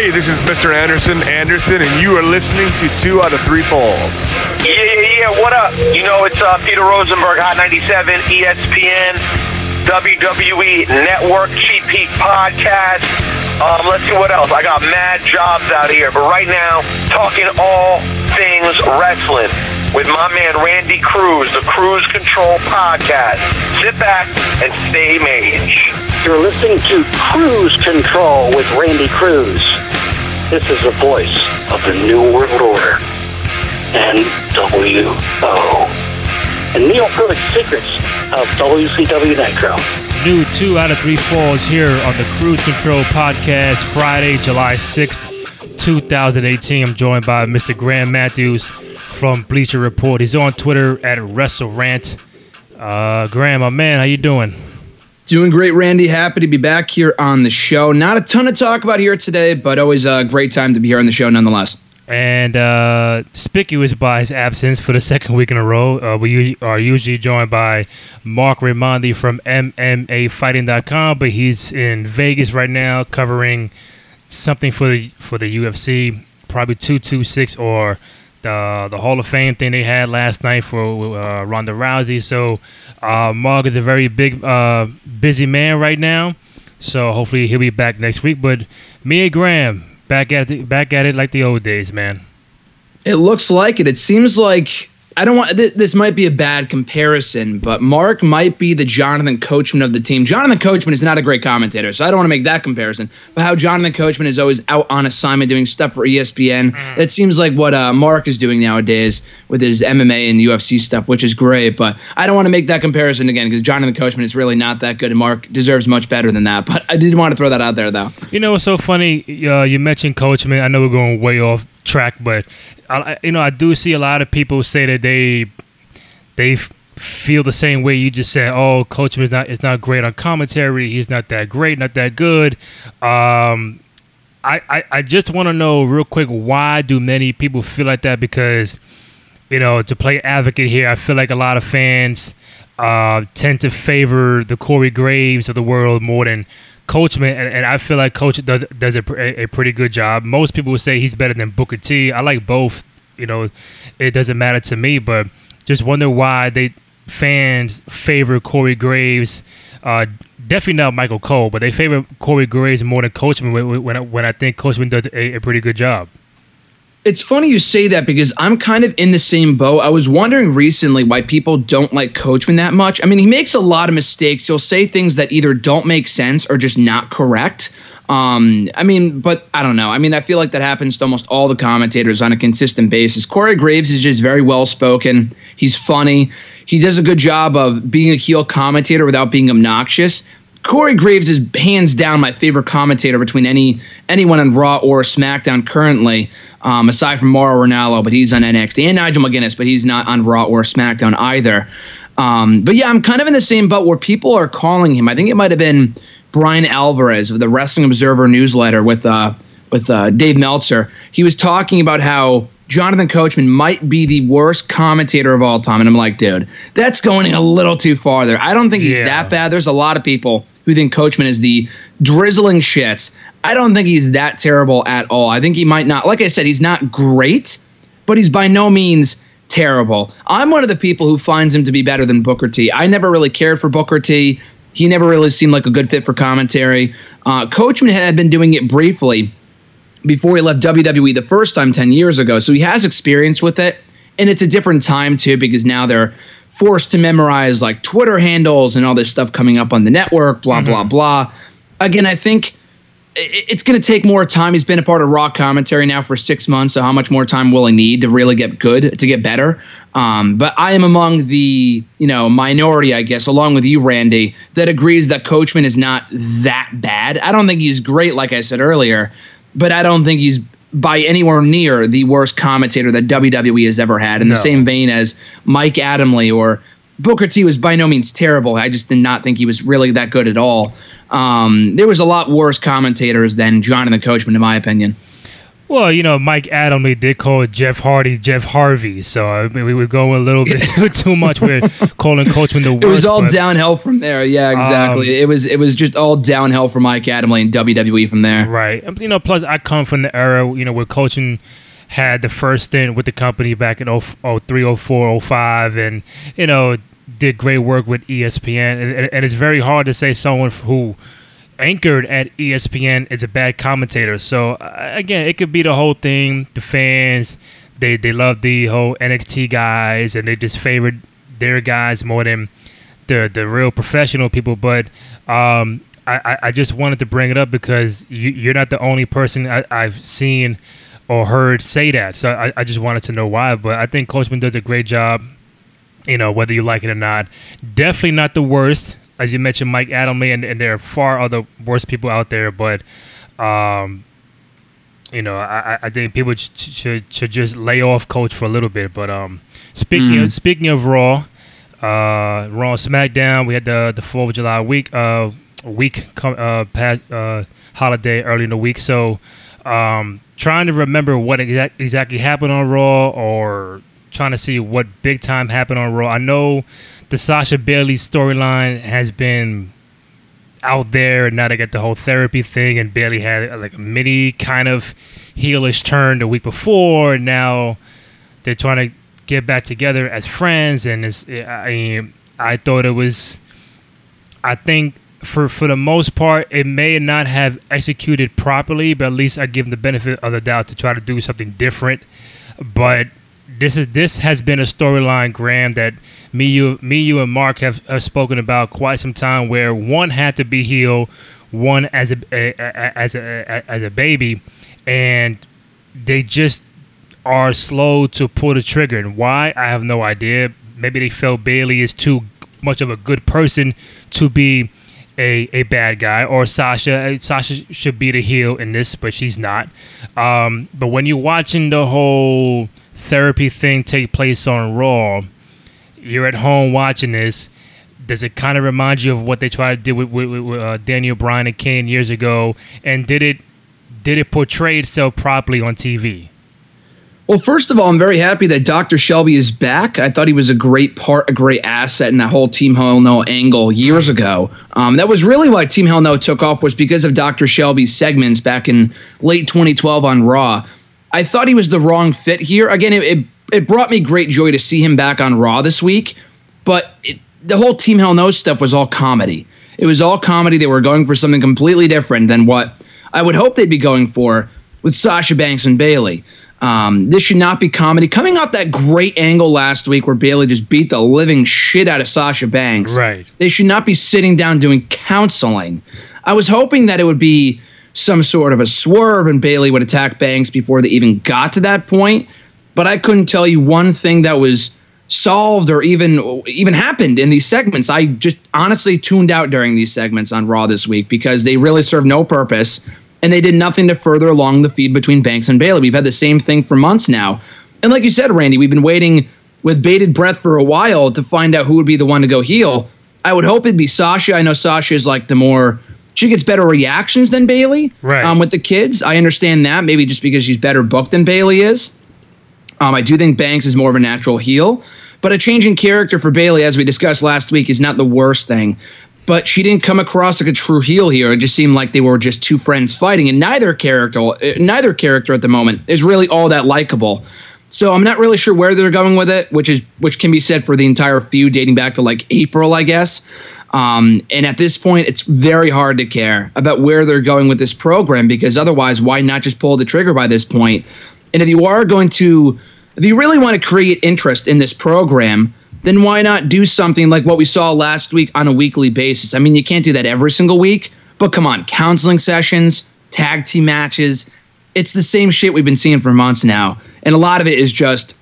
Hey, this is Mr. Anderson Anderson, and you are listening to Two Out of Three Falls. Yeah, yeah, yeah. What up? You know, it's uh, Peter Rosenberg, Hot 97, ESPN, WWE Network, Cheap Heat Podcast. Um, let's see what else. I got mad jobs out here, but right now, talking all things wrestling with my man Randy Cruz, the Cruise Control Podcast. Sit back and stay mage. You're listening to Cruise Control with Randy Cruz. This is the voice of the New World Order. NWO. And Neil Secrets of WCW Nitro. New two out of three falls here on the Cruise Control Podcast, Friday, July 6th, 2018. I'm joined by Mr. Graham Matthews from Bleacher Report. He's on Twitter at WrestleRant. Uh, Graham, my man, how you doing? Doing great, Randy. Happy to be back here on the show. Not a ton to talk about here today, but always a great time to be here on the show nonetheless. And uh, conspicuous by his absence for the second week in a row, uh, we are usually joined by Mark Raimondi from MMAfighting.com, but he's in Vegas right now covering something for the for the UFC, probably 226 or the the Hall of Fame thing they had last night for uh, Ronda Rousey. So uh, Mark is a very big, uh, busy man right now. So hopefully he'll be back next week. But me and Graham back at it, back at it like the old days, man. It looks like it. It seems like I don't want th- this might be a bad comparison, but Mark might be the Jonathan Coachman of the team. Jonathan Coachman is not a great commentator, so I don't want to make that comparison. But how Jonathan Coachman is always out on assignment doing stuff for ESPN, mm. it seems like what uh, Mark is doing nowadays with his MMA and UFC stuff, which is great. But I don't want to make that comparison again because Jonathan Coachman is really not that good, and Mark deserves much better than that. But I did want to throw that out there, though. You know what's so funny? Uh, you mentioned Coachman. I know we're going way off track, but I, you know I do see a lot of people say that they they feel the same way you just said. Oh, Coachman is not is not great on commentary. He's not that great, not that good. Um, I, I, I just want to know real quick why do many people feel like that? Because you know, to play advocate here, I feel like a lot of fans uh, tend to favor the Corey Graves of the world more than Coachman, and, and I feel like Coach does does a, a, pretty good job. Most people would say he's better than Booker T. I like both. You know, it doesn't matter to me, but just wonder why they fans favor Corey Graves. Uh, definitely not Michael Cole, but they favor Corey Graves more than Coachman when, when, when I think Coachman does a, a pretty good job. It's funny you say that because I'm kind of in the same boat. I was wondering recently why people don't like Coachman that much. I mean, he makes a lot of mistakes. He'll say things that either don't make sense or just not correct. Um, I mean, but I don't know. I mean, I feel like that happens to almost all the commentators on a consistent basis. Corey Graves is just very well spoken. He's funny. He does a good job of being a heel commentator without being obnoxious. Corey Graves is hands down my favorite commentator between any anyone on Raw or SmackDown currently um, aside from Mauro Ranallo, but he's on NXT, and Nigel McGuinness, but he's not on Raw or SmackDown either. Um, but yeah, I'm kind of in the same boat where people are calling him. I think it might have been Bryan Alvarez of the Wrestling Observer newsletter with uh, with uh, Dave Meltzer. He was talking about how Jonathan Coachman might be the worst commentator of all time, and I'm like, dude, that's going a little too far there. I don't think he's yeah. that bad. There's a lot of people who think Coachman is the drizzling shits. I don't think he's that terrible at all. I think he might not, like I said, he's not great, but he's by no means terrible. I'm one of the people who finds him to be better than Booker T. I never really cared for Booker T. He never really seemed like a good fit for commentary. Uh, Coachman had been doing it briefly before he left WWE the first time 10 years ago, so he has experience with it. And it's a different time too because now they're forced to memorize like Twitter handles and all this stuff coming up on the network, blah, mm-hmm. blah, blah. Again, I think it's going to take more time. He's been a part of Raw commentary now for six months. So how much more time will he need to really get good, to get better? Um, but I am among the you know minority, I guess, along with you, Randy, that agrees that Coachman is not that bad. I don't think he's great, like I said earlier, but I don't think he's by anywhere near the worst commentator that WWE has ever had. In no. the same vein as Mike Adamle or Booker T was by no means terrible. I just did not think he was really that good at all. Um, there was a lot worse commentators than Jonathan Coachman, in my opinion. Well, you know, Mike Adamle did call Jeff Hardy Jeff Harvey, so I mean, we were going a little bit too much with calling Coachman the worst. It was all but- downhill from there. Yeah, exactly. Um, it was it was just all downhill for Mike Adamle and WWE from there. Right. Um, You know, plus I come from the era, you know, where coaching had the first stint with the company back in 0- 03, 04, 05, and, you know, did great work with ESPN. And- and it's very hard to say someone who anchored at ESPN is a bad commentator. So, uh, again, it could be the whole thing. The fans, they, they love the whole NXT guys, and they just favored their guys more than the the real professional people. But um, I, I- just wanted to bring it up because you, you're not the only person I, I've seen or heard say that. So I, I just wanted to know why. But I think Coachman does a great job. You know, whether you like it or not, definitely not the worst. As you mentioned, Mike Adamle, and, and there are far other worse people out there. But um, you know, I, I- think people sh- should should just lay off Coach for a little bit. But um, speaking of, speaking of Raw, uh, Raw SmackDown, we had the the Fourth of July week uh week uh past uh holiday early in the week. So um, trying to remember what exact, exactly happened on Raw, or trying to see what big time happened on Raw. I know the Sasha Bayley storyline has been out there, and now they got the whole therapy thing, and Bayley had like a mini kind of heelish turn the week before, and now they're trying to get back together as friends, and it's, I, I thought it was, I think for for the most part, it may not have executed properly, but at least I give them the benefit of the doubt to try to do something different. But this is this has been a storyline, Graham, that me, you, me, you, and Mark have, have spoken about quite some time. Where one had to be healed, one as a, a, a as a, as a baby, and they just are slow to pull the trigger. And why? I have no idea. Maybe they felt Bayley is too much of a good person to be a, a bad guy, or Sasha. uh, Sasha should be the heel in this, but she's not. Um, but when you're watching the whole therapy thing take place on Raw, you're at home watching this. Does it kind of remind you of what they tried to do with, with, with uh, Daniel Bryan and Kane years ago? And did it did it portray itself properly on TV? Well, first of all, I'm very happy that Dr. Shelby is back. I thought he was a great part, a great asset in that whole Team Hell No angle years ago. Um, that was really why Team Hell No took off was because of Dr. Shelby's segments back in late 2012 on Raw. I thought he was the wrong fit here. Again, it, it, it brought me great joy to see him back on Raw this week, but it, the whole Team Hell No stuff was all comedy. It was all comedy. They were going for something completely different than what I would hope they'd be going for with Sasha Banks and Bayley. Um, this should not be comedy. Coming off that great angle last week where Bayley just beat the living shit out of Sasha Banks. Right. They should not be sitting down doing counseling. I was hoping that it would be some sort of a swerve and Bayley would attack Banks before they even got to that point. But I couldn't tell you one thing that was solved or even even happened in these segments. I just honestly tuned out during these segments on Raw this week because they really serve no purpose and they did nothing to further along the feed between Banks and Bayley. We've had the same thing for months now. And like you said, Randy, we've been waiting with bated breath for a while to find out who would be the one to go heel. I would hope it'd be Sasha. I know Sasha is like the more she gets better reactions than Bayley. Right. Um, with the kids, I understand that maybe just because she's better booked than Bayley is. Um, I do think Banks is more of a natural heel, but a change in character for Bayley, as we discussed last week, is not the worst thing. But she didn't come across like a true heel here. It just seemed like they were just two friends fighting, and neither character, uh, neither character at the moment is really all that likable. So I'm not really sure where they're going with it, which is which can be said for the entire feud dating back to like April, I guess. Um, and at this point, it's very hard to care about where they're going with this program because otherwise, why not just pull the trigger by this point? And if you are going to, if you really want to create interest in this program, then why not do something like what we saw last week on a weekly basis? I mean, you can't do that every single week, but come on, counseling sessions, tag team matches. It's the same shit we've been seeing for months now. And a lot of it is just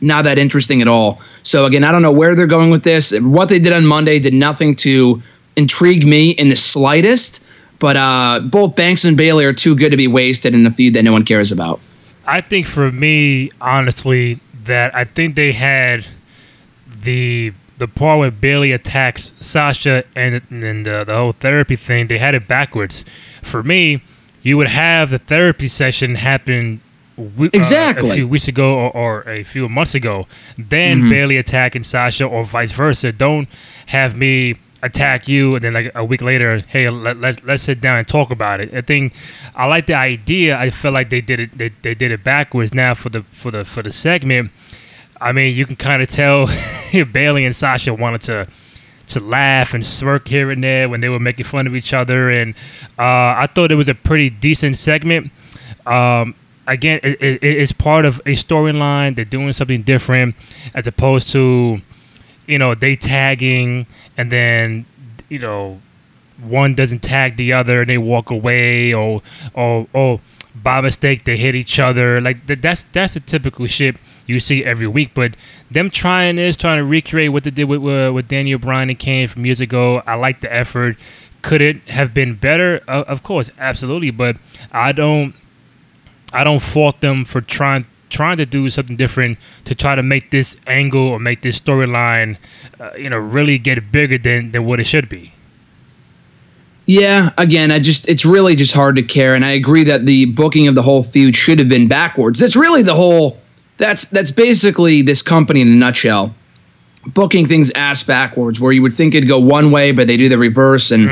not that interesting at all. So again, I don't know where they're going with this. What they did on Monday did nothing to intrigue me in the slightest. But uh, both Banks and Bayley are too good to be wasted in a feud that no one cares about. I think for me, honestly, that I think they had the the part where Bayley attacks Sasha and and uh, the whole therapy thing. They had it backwards. For me, you would have the therapy session happen we- uh, Exactly. a few weeks ago or, or a few months ago. Then Mm-hmm. Bayley attacking Sasha or vice versa. Don't have me attack you and then like a week later, hey, let, let, let's sit down and talk about it. I think I like the idea. I feel like they did it they, they did it backwards now for the for the for the segment. I mean, you can kind of tell Bayley and Sasha wanted to to laugh and smirk here and there when they were making fun of each other, and uh, I thought it was a pretty decent segment. Um, again, it, it, it's part of a storyline. They're doing something different as opposed to, you know, they tagging and then, you know, one doesn't tag the other and they walk away or or or by mistake they hit each other. Like that's that's the typical shit you see every week. But them trying this trying to recreate what they did with uh, with Daniel Bryan and Kane from years ago I like the effort. Could it have been better? Uh, of course absolutely. But I don't I don't fault them for trying trying to do something different to try to make this angle or make this storyline uh, you know really get bigger than than what it should be Yeah, again, I just it's really just hard to care, and I agree that the booking of the whole feud should have been backwards. That's really the whole. That's that's basically this company in a nutshell, booking things ass backwards, where you would think it'd go one way, but they do the reverse. And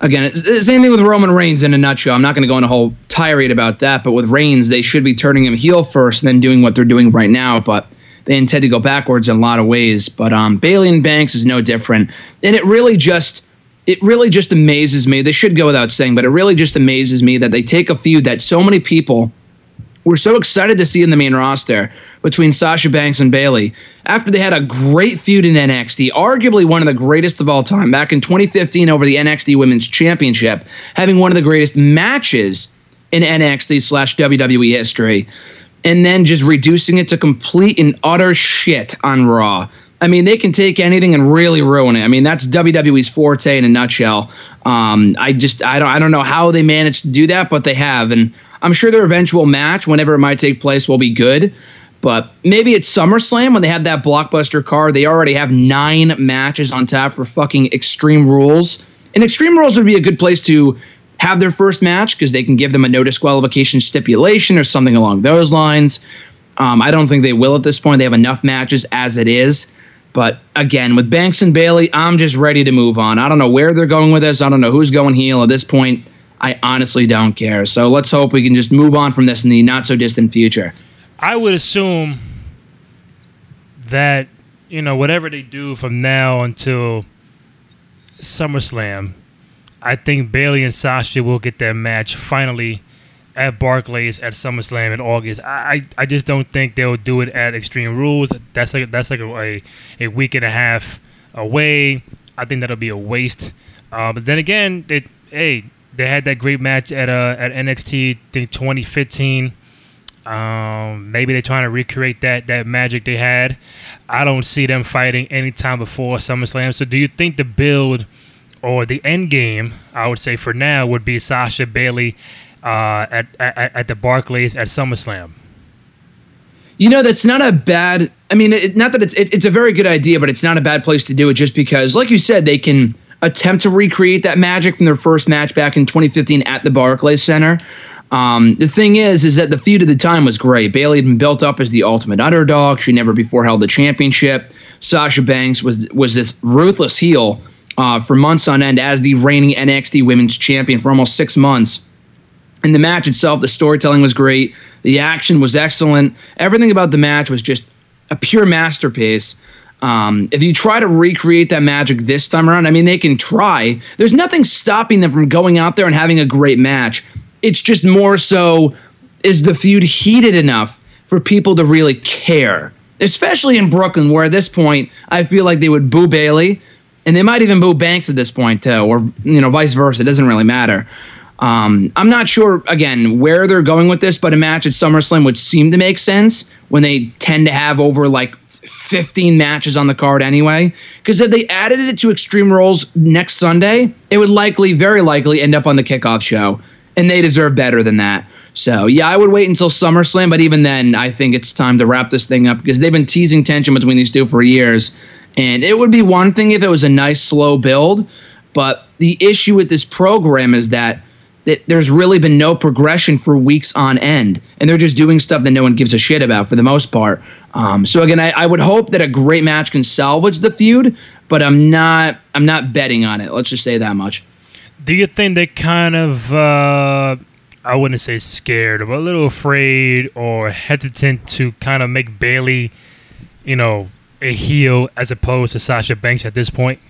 again, the same thing with Roman Reigns in a nutshell. I'm not going to go on a whole tirade about that, but with Reigns, they should be turning him heel first, and then doing what they're doing right now, but. They intend to go backwards in a lot of ways, but um, Bayley and Banks is no different, and it really just it really just amazes me. They should go without saying, but it really just amazes me that they take a feud that so many people were so excited to see in the main roster between Sasha Banks and Bayley after they had a great feud in NXT, arguably one of the greatest of all time, back in 2015 over the NXT Women's Championship, having one of the greatest matches in NXT slash WWE history, and then just reducing it to complete and utter shit on Raw. I mean, they can take anything and really ruin it. I mean, that's WWE's forte in a nutshell. Um, I just, I don't, I don't know how they managed to do that, but they have, and I'm sure their eventual match, whenever it might take place, will be good. But maybe it's SummerSlam when they have that blockbuster card. They already have nine matches on tap for fucking Extreme Rules, and Extreme Rules would be a good place to have their first match because they can give them a no disqualification stipulation or something along those lines. Um, I don't think they will at this point. They have enough matches as it is. But again, with Banks and Bayley, I'm just ready to move on. I don't know where they're going with this. I don't know who's going heel at this point. I honestly don't care. So let's hope we can just move on from this in the not so distant future. I would assume that you know whatever they do from now until SummerSlam, I think Bayley and Sasha will get their match finally at Barclays at SummerSlam in August. I, I, just don't think they'll do it at Extreme Rules. That's like that's like a, a week and a half away. I think that'll be a waste. Uh, but then again, they, hey, they had that great match at uh, at NXT, I think 2015. Um, maybe they're trying to recreate that that magic they had. I don't see them fighting anytime before SummerSlam. So, do you think the build or the end game, I would say for now, would be Sasha Bayley uh, at, at at the Barclays at SummerSlam? You know, that's not a bad. I mean, it, not that it's it, it's a very good idea, but it's not a bad place to do it. Just because, like you said, they can attempt to recreate that magic from their first match back in 2015 at the Barclays Center. Um, the thing is, is that the feud at the time was great. Bayley had been built up as the ultimate underdog. She never before held the championship. Sasha Banks was was this ruthless heel uh, for months on end as the reigning NXT Women's Champion for almost six months. And the match itself, the storytelling was great. The action was excellent. Everything about the match was just a pure masterpiece. Um, if you try to recreate that magic this time around, I mean, they can try. There's nothing stopping them from going out there and having a great match. It's just more so is the feud heated enough for people to really care, especially in Brooklyn, where at this point I feel like they would boo Bayley, and they might even boo Banks at this point too, or you know vice versa. It doesn't really matter. Um, I'm not sure again where they're going with this, but a match at SummerSlam would seem to make sense when they tend to have over like 15 matches on the card anyway. Because if they added it to Extreme Rules next Sunday, it would likely, very likely, end up on the kickoff show, and they deserve better than that. So yeah, I would wait until SummerSlam, but even then, I think it's time to wrap this thing up because they've been teasing tension between these two for years, and it would be one thing if it was a nice slow build, but the issue with this program is that that there's really been no progression for weeks on end, and they're just doing stuff that no one gives a shit about for the most part. Um, so again, I, I would hope that a great match can salvage the feud, but I'm not I'm not betting on it. Let's just say that much. Do you think they kind of uh, I wouldn't say scared, but a little afraid or hesitant to kind of make Bayley, you know, a heel as opposed to Sasha Banks at this point?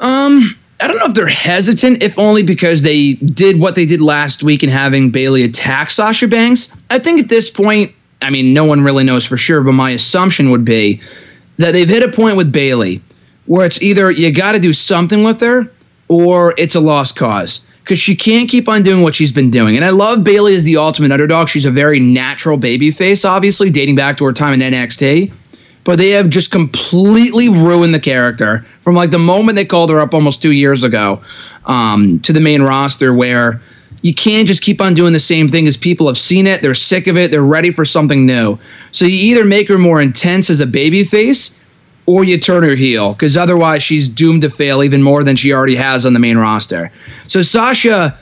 Um, I don't know if they're hesitant, if only because they did what they did last week in having Bayley attack Sasha Banks. I think at this point, I mean, no one really knows for sure, but my assumption would be that they've hit a point with Bayley where it's either you got to do something with her or it's a lost cause because she can't keep on doing what she's been doing. And I love Bayley as the ultimate underdog. She's a very natural baby face, obviously, dating back to her time in NXT but they have just completely ruined the character from like the moment they called her up almost two years ago um, to the main roster where you can't just keep on doing the same thing as people have seen it. They're sick of it. They're ready for something new. So you either make her more intense as a baby face or you turn her heel because otherwise she's doomed to fail even more than she already has on the main roster. So sasha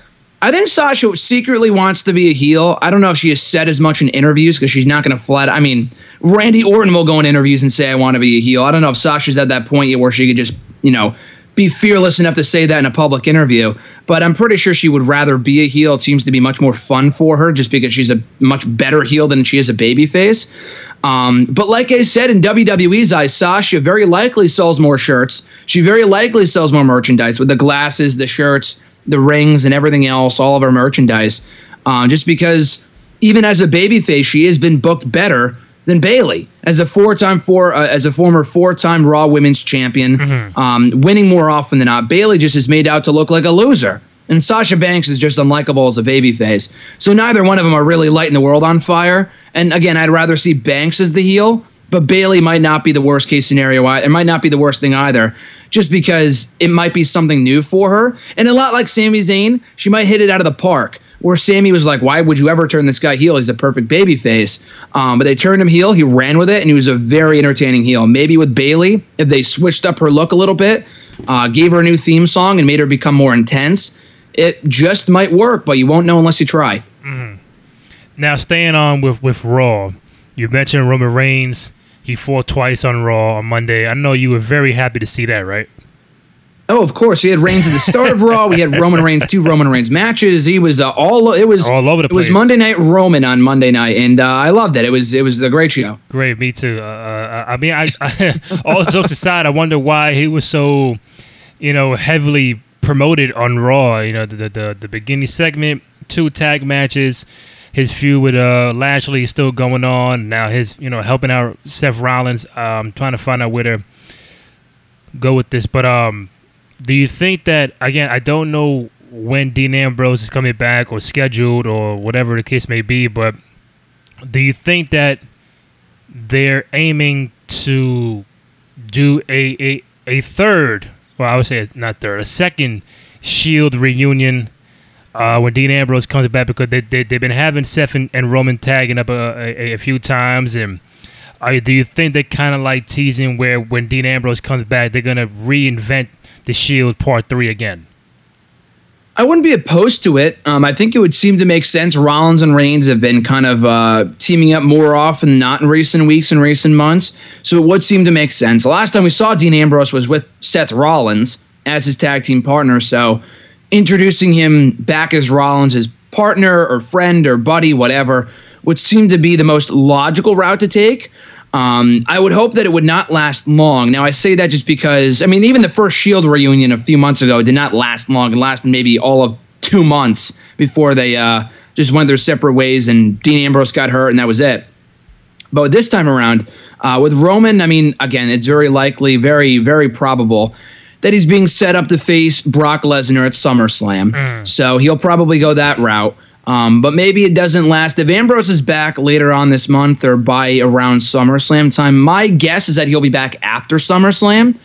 I think Sasha secretly wants to be a heel. I don't know if she has said as much in interviews because she's not going to flat. I mean, Randy Orton will go in interviews and say, I want to be a heel. I don't know if Sasha's at that point yet where she could just, you know, be fearless enough to say that in a public interview. But I'm pretty sure she would rather be a heel. It seems to be much more fun for her just because she's a much better heel than she is a babyface. Um, but like I said, in WWE's eyes, Sasha very likely sells more shirts. She very likely sells more merchandise with the glasses, the shirts the rings and everything else, all of our merchandise, uh, just because even as a babyface, she has been booked better than Bayley as a four-time four uh, as a former four-time Raw Women's Champion, mm-hmm. um, winning more often than not. Bayley just is made out to look like a loser, and Sasha Banks is just unlikable as a babyface. So neither one of them are really lighting the world on fire. And again, I'd rather see Banks as the heel, but Bayley might not be the worst case scenario. It might not be the worst thing either just because it might be something new for her. And a lot like Sami Zayn, she might hit it out of the park. Where Sami was like, "Why would you ever turn this guy heel? He's a perfect baby face." Um, but they turned him heel. He ran with it, and he was a very entertaining heel. Maybe with Bayley, if they switched up her look a little bit, uh, gave her a new theme song, and made her become more intense, it just might work. But you won't know unless you try. Mm-hmm. Now, staying on with with Raw, you mentioned Roman Reigns he fought twice on Raw on Monday. I know you were very happy to see that, right? Oh, of course. He had Reigns at the start of Raw. We had Roman Reigns, two Roman Reigns matches. He was uh, all. It was all over the place. It was Monday Night Roman on Monday night, and uh, I loved it. It was it was a great show. Great, me too. Uh, uh I mean, I, I all jokes aside, I wonder why he was so, you know, heavily promoted on Raw. You know, the the, the beginning segment, two tag matches his feud with uh, Lashley is still going on. Now his, you know, helping out Seth Rollins. Um, trying to find out where to go with this. But um, do you think that again? I don't know when Dean Ambrose is coming back or scheduled or whatever the case may be. But do you think that they're aiming to do a a, a third? Well, I would say not third, a second Shield reunion uh, when Dean Ambrose comes back because they, they, they've been having Seth and, and Roman tagging up a, a, a few times. And uh, do you think they're kind of like teasing where when Dean Ambrose comes back, they're going to reinvent the Shield Part 3 again? I wouldn't be opposed to it. Um, I think it would seem to make sense. Rollins and Reigns have been kind of uh, teaming up more often than not in recent weeks and recent months. So it would seem to make sense. The last time we saw Dean Ambrose was with Seth Rollins as his tag team partner. So introducing him back as Rollins' partner or friend or buddy, whatever, would seem to be the most logical route to take. Um, I would hope that it would not last long. Now, I say that just because, I mean, even the first Shield reunion a few months ago did not last long. It lasted maybe all of two months before they uh, just went their separate ways and Dean Ambrose got hurt and that was it. But this time around, uh, with Roman, I mean, again, it's very likely, very, very probable that he's being set up to face Brock Lesnar at SummerSlam. Mm. So he'll probably go that route. Um, but maybe it doesn't last. If Ambrose is back later on this month or by around SummerSlam time, my guess is that he'll be back after SummerSlam.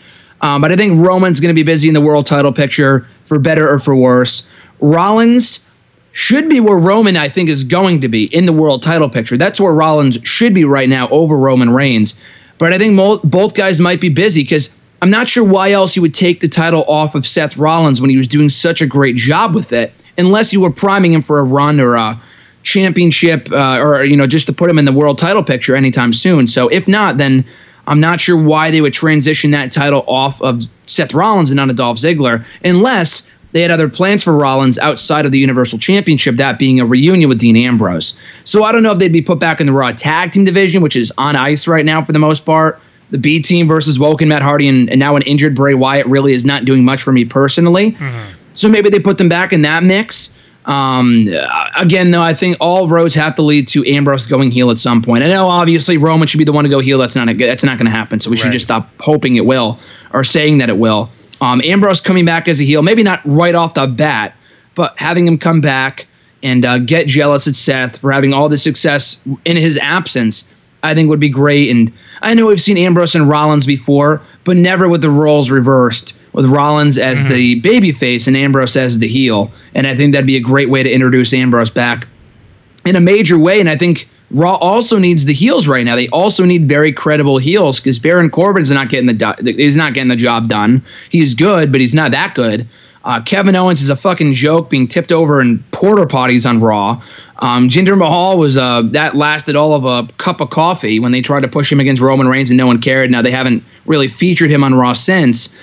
Um, but I think Roman's going to be busy in the world title picture for better or for worse. Rollins should be where Roman, I think, is going to be in the world title picture. That's where Rollins should be right now over Roman Reigns. But I think mo- both guys might be busy because I'm not sure why else you would take the title off of Seth Rollins when he was doing such a great job with it unless you were priming him for a run or a championship uh, or you know just to put him in the world title picture anytime soon. So if not, then I'm not sure why they would transition that title off of Seth Rollins and onto Dolph Ziggler, unless they had other plans for Rollins outside of the Universal Championship, that being a reunion with Dean Ambrose. So I don't know if they'd be put back in the Raw Tag Team division, which is on ice right now for the most part. The B team versus Woken, Matt Hardy, and, and now an injured Bray Wyatt really is not doing much for me personally. Mm-hmm. So maybe they put them back in that mix. Um, again, though, I think all roads have to lead to Ambrose going heel at some point. I know, obviously, Roman should be the one to go heel. That's not a, that's not going to happen. So we right. should just stop hoping it will or saying that it will. Um, Ambrose coming back as a heel, maybe not right off the bat, but having him come back and uh, get jealous at Seth for having all the success in his absence, I think would be great. And I know we've seen Ambrose and Rollins before, but never with the roles reversed, with Rollins as mm-hmm. the babyface and Ambrose as the heel. And I think that'd be a great way to introduce Ambrose back in a major way. And I think Raw also needs the heels right now. They also need very credible heels because Baron Corbin's not getting the do- he's not getting the job done. He's good, but he's not that good. Uh, Kevin Owens is a fucking joke being tipped over in porter potties on Raw. Um, Jinder Mahal was uh, that lasted all of a cup of coffee when they tried to push him against Roman Reigns and no one cared. Now they haven't really featured him on Raw since.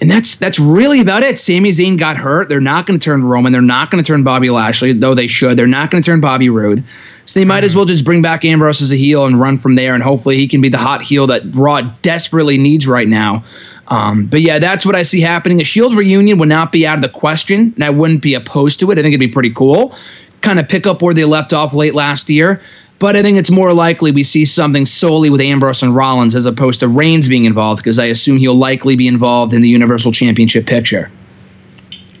And that's that's really about it. Sami Zayn got hurt. They're not going to turn Roman. They're not going to turn Bobby Lashley, though they should. They're not going to turn Bobby Roode. So they might as mm-hmm. well just bring back Ambrose as a heel and run from there, and hopefully he can be the hot heel that Raw desperately needs right now. Um, but yeah, that's what I see happening. A Shield reunion would not be out of the question, and I wouldn't be opposed to it. I think it'd be pretty cool. Kind of pick up where they left off late last year. But I think it's more likely we see something solely with Ambrose and Rollins as opposed to Reigns being involved, because I assume he'll likely be involved in the Universal Championship picture.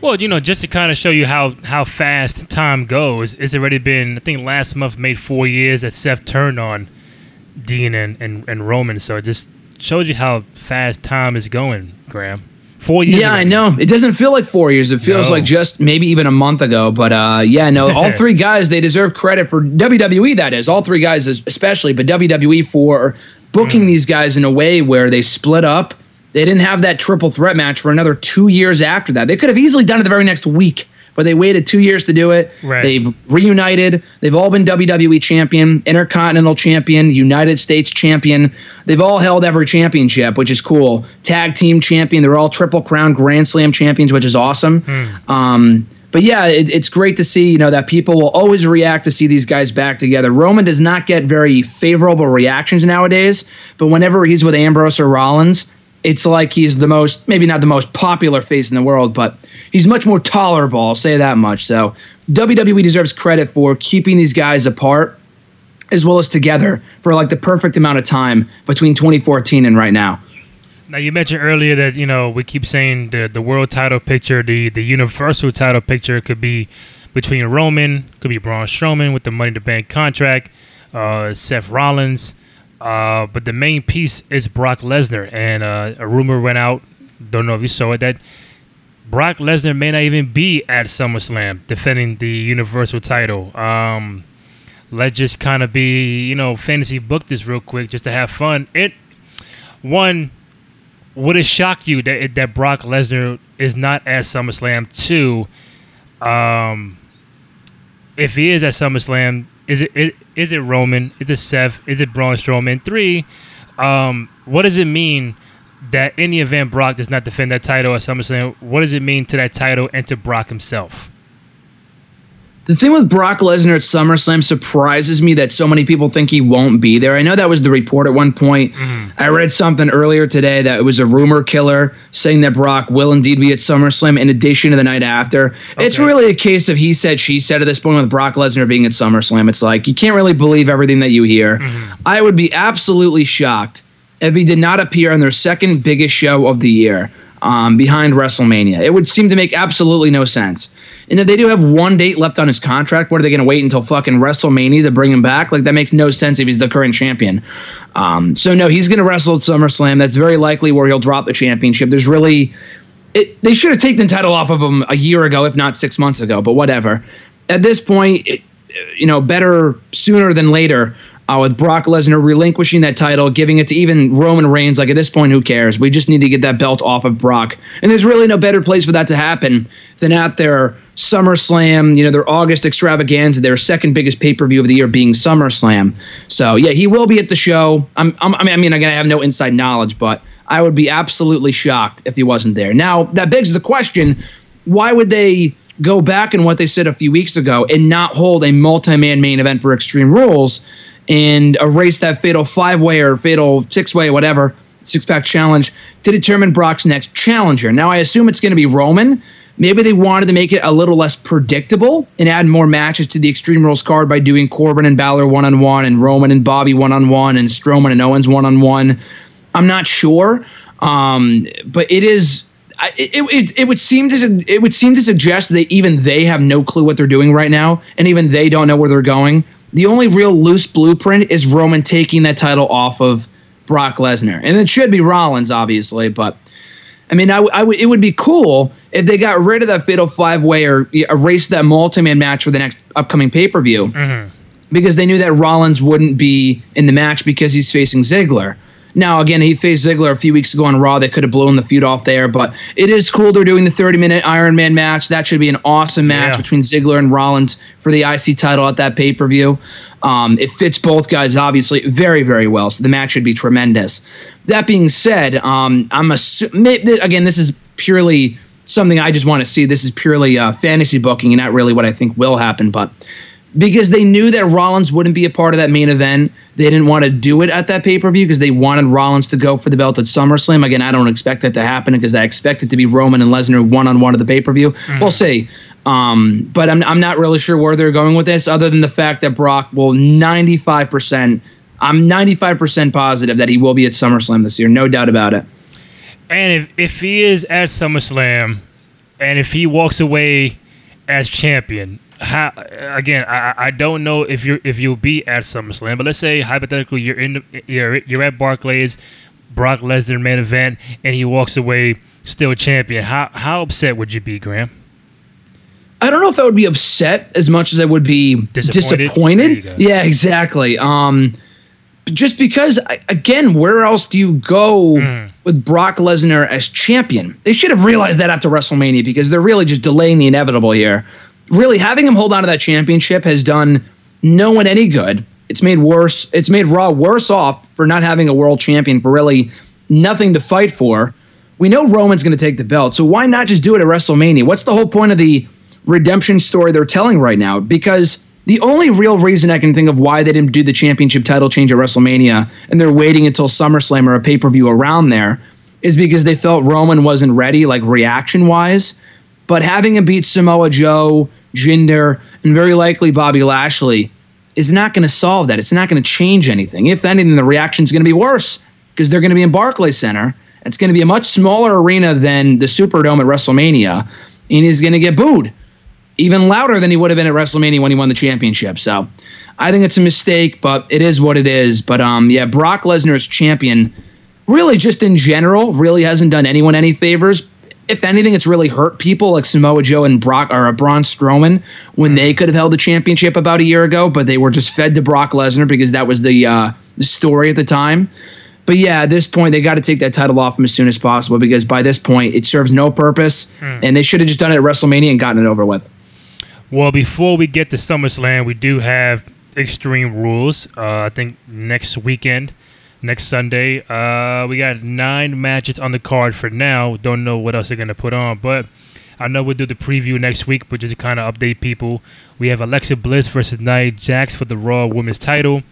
Well, you know, just to kind of show you how, how fast time goes, it's already been, I think last month made four years that Seth turned on Dean and, and, and Roman. So it just shows you how fast time is going, Graham. Four years. Yeah, ago. I know. It doesn't feel like four years. It feels no. like just maybe even a month ago. But uh, yeah, no. all three guys they deserve credit for WWE. That is all three guys, especially, but WWE for booking mm. these guys in a way where they split up. They didn't have that triple threat match for another two years after that. They could have easily done it the very next week but they waited two years to do it. Right. They've reunited. They've all been WWE champion, Intercontinental champion, United States champion. They've all held every championship, which is cool. Tag team champion. They're all Triple Crown Grand Slam champions, which is awesome. Hmm. Um, but yeah, it, it's great to see you know that people will always react to see these guys back together. Roman does not get very favorable reactions nowadays, but whenever he's with Ambrose or Rollins, it's like he's the most, maybe not the most popular face in the world, but he's much more tolerable. I'll say that much. So WWE deserves credit for keeping these guys apart as well as together for like the perfect amount of time between 2014 and right now. Now you mentioned earlier that you know we keep saying the the world title picture, the the universal title picture could be between Roman, could be Braun Strowman with the Money in the Bank contract, uh, Seth Rollins. Uh, but the main piece is Brock Lesnar, and uh, a rumor went out. Don't know if you saw it that Brock Lesnar may not even be at SummerSlam defending the Universal title. Um, let's just kind of be, you know, fantasy book this real quick just to have fun. It one would it shock you that that Brock Lesnar is not at SummerSlam? Two, um, if he is at SummerSlam, is it, is it Roman? Is it Seth? Is it Braun Strowman? Three, um, what does it mean that any event Brock does not defend that title at SummerSlam? What does it mean to that title and to Brock himself? The thing with Brock Lesnar at SummerSlam surprises me that so many people think he won't be there. I know that was the report at one point. Mm-hmm. I read something earlier today that it was a rumor killer saying that Brock will indeed be at SummerSlam in addition to the night after. Okay. It's really a case of he said, she said at this point with Brock Lesnar being at SummerSlam. It's like you can't really believe everything that you hear. Mm-hmm. I would be absolutely shocked if he did not appear on their second biggest show of the year um, behind WrestleMania. It would seem to make absolutely no sense. And if they do have one date left on his contract, what are they going to wait until fucking WrestleMania to bring him back? Like that makes no sense if he's the current champion. Um, so no, he's going to wrestle at SummerSlam. That's very likely where he'll drop the championship. There's really, it, they should have taken the title off of him a year ago, if not six months ago. But whatever. At this point, it, you know, better sooner than later uh, with Brock Lesnar relinquishing that title, giving it to even Roman Reigns. Like at this point, who cares? We just need to get that belt off of Brock. And there's really no better place for that to happen than at their SummerSlam, you know, their August extravaganza, their second biggest pay per view of the year being SummerSlam. So yeah, he will be at the show. I'm, I'm, I mean, I mean, again, I have no inside knowledge, but I would be absolutely shocked if he wasn't there. Now that begs the question: Why would they go back on what they said a few weeks ago and not hold a multi-man main event for Extreme Rules and erase that fatal five-way or fatal six-way, whatever six-pack challenge to determine Brock's next challenger? Now I assume it's going to be Roman Maybe they wanted to make it a little less predictable and add more matches to the Extreme Rules card by doing Corbin and Balor one on one, and Roman and Bobby one on one, and Strowman and Owens one on one. I'm not sure, um, but it is. It, it, it would seem to it would seem to suggest that even they have no clue what they're doing right now, and even they don't know where they're going. The only real loose blueprint is Roman taking that title off of Brock Lesnar, and it should be Rollins, obviously. But I mean, I, I w- it would be cool if they got rid of that fatal five way or erased that multi man match for the next upcoming pay per view mm-hmm. because they knew that Rollins wouldn't be in the match because he's facing Ziggler. Now, again, he faced Ziggler a few weeks ago on Raw. They could have blown the feud off there, but it is cool they're doing the 30 minute Iron Man match. That should be an awesome match yeah. between Ziggler and Rollins for the IC title at that pay per view. Um, it fits both guys, obviously, very, very well. So the match should be tremendous. That being said, um, I'm assuming, again, this is purely something I just want to see. This is purely uh, fantasy booking and not really what I think will happen. But because they knew that Rollins wouldn't be a part of that main event. They didn't want to do it at that pay per view because they wanted Rollins to go for the belt at SummerSlam. Again, I don't expect that to happen because I expect it to be Roman and Lesnar one on one at the pay per view. Mm-hmm. We'll see. Um, but I'm, I'm not really sure where they're going with this, other than the fact that Brock will 95%. I'm 95% positive that he will be at SummerSlam this year, no doubt about it. And if, if he is at SummerSlam, and if he walks away as champion, how, again, I, I don't know if you're if you'll be at SummerSlam, but let's say hypothetically you're in the, you're you're at Barclays, Brock Lesnar main event, and he walks away still champion. How how upset would you be, Graham? I don't know if I would be upset as much as I would be disappointed. disappointed. Yeah, exactly. Um, just because, again, where else do you go mm. with Brock Lesnar as champion? They should have realized that after WrestleMania because they're really just delaying the inevitable here really having him hold on to that championship has done no one any good. It's made worse. It's made Raw worse off for not having a world champion for really nothing to fight for. We know Roman's going to take the belt, so why not just do it at WrestleMania? What's the whole point of the redemption story they're telling right now? Because the only real reason I can think of why they didn't do the championship title change at WrestleMania and they're waiting until SummerSlam or a pay per view around there is because they felt Roman wasn't ready, like reaction wise. But having him beat Samoa Joe, Jinder, and very likely Bobby Lashley is not going to solve that. It's not going to change anything. If anything, the reaction is going to be worse because they're going to be in Barclays Center. It's going to be a much smaller arena than the Superdome at WrestleMania, and he's going to get booed even louder than he would have been at WrestleMania when he won the championship. So I think it's a mistake, but it is what it is. But um, yeah, Brock Lesnar as champion, really just in general, really hasn't done anyone any favors if anything, it's really hurt people like Samoa Joe and Brock or Braun Strowman when they could have held the championship about a year ago, but they were just fed to Brock Lesnar because that was the uh, the story at the time. But yeah, at this point, they got to take that title off him as soon as possible because by this point, it serves no purpose, hmm. and they should have just done it at WrestleMania and gotten it over with. Well, before we get to SummerSlam, we do have Extreme Rules. Uh, I think next weekend next Sunday. Uh, we got nine matches on the card for now. Don't know what else they're gonna put on, but I know we'll do the preview next week. But just kind of update people, we have Alexa Bliss versus Nia Jax for the Raw Women's Title.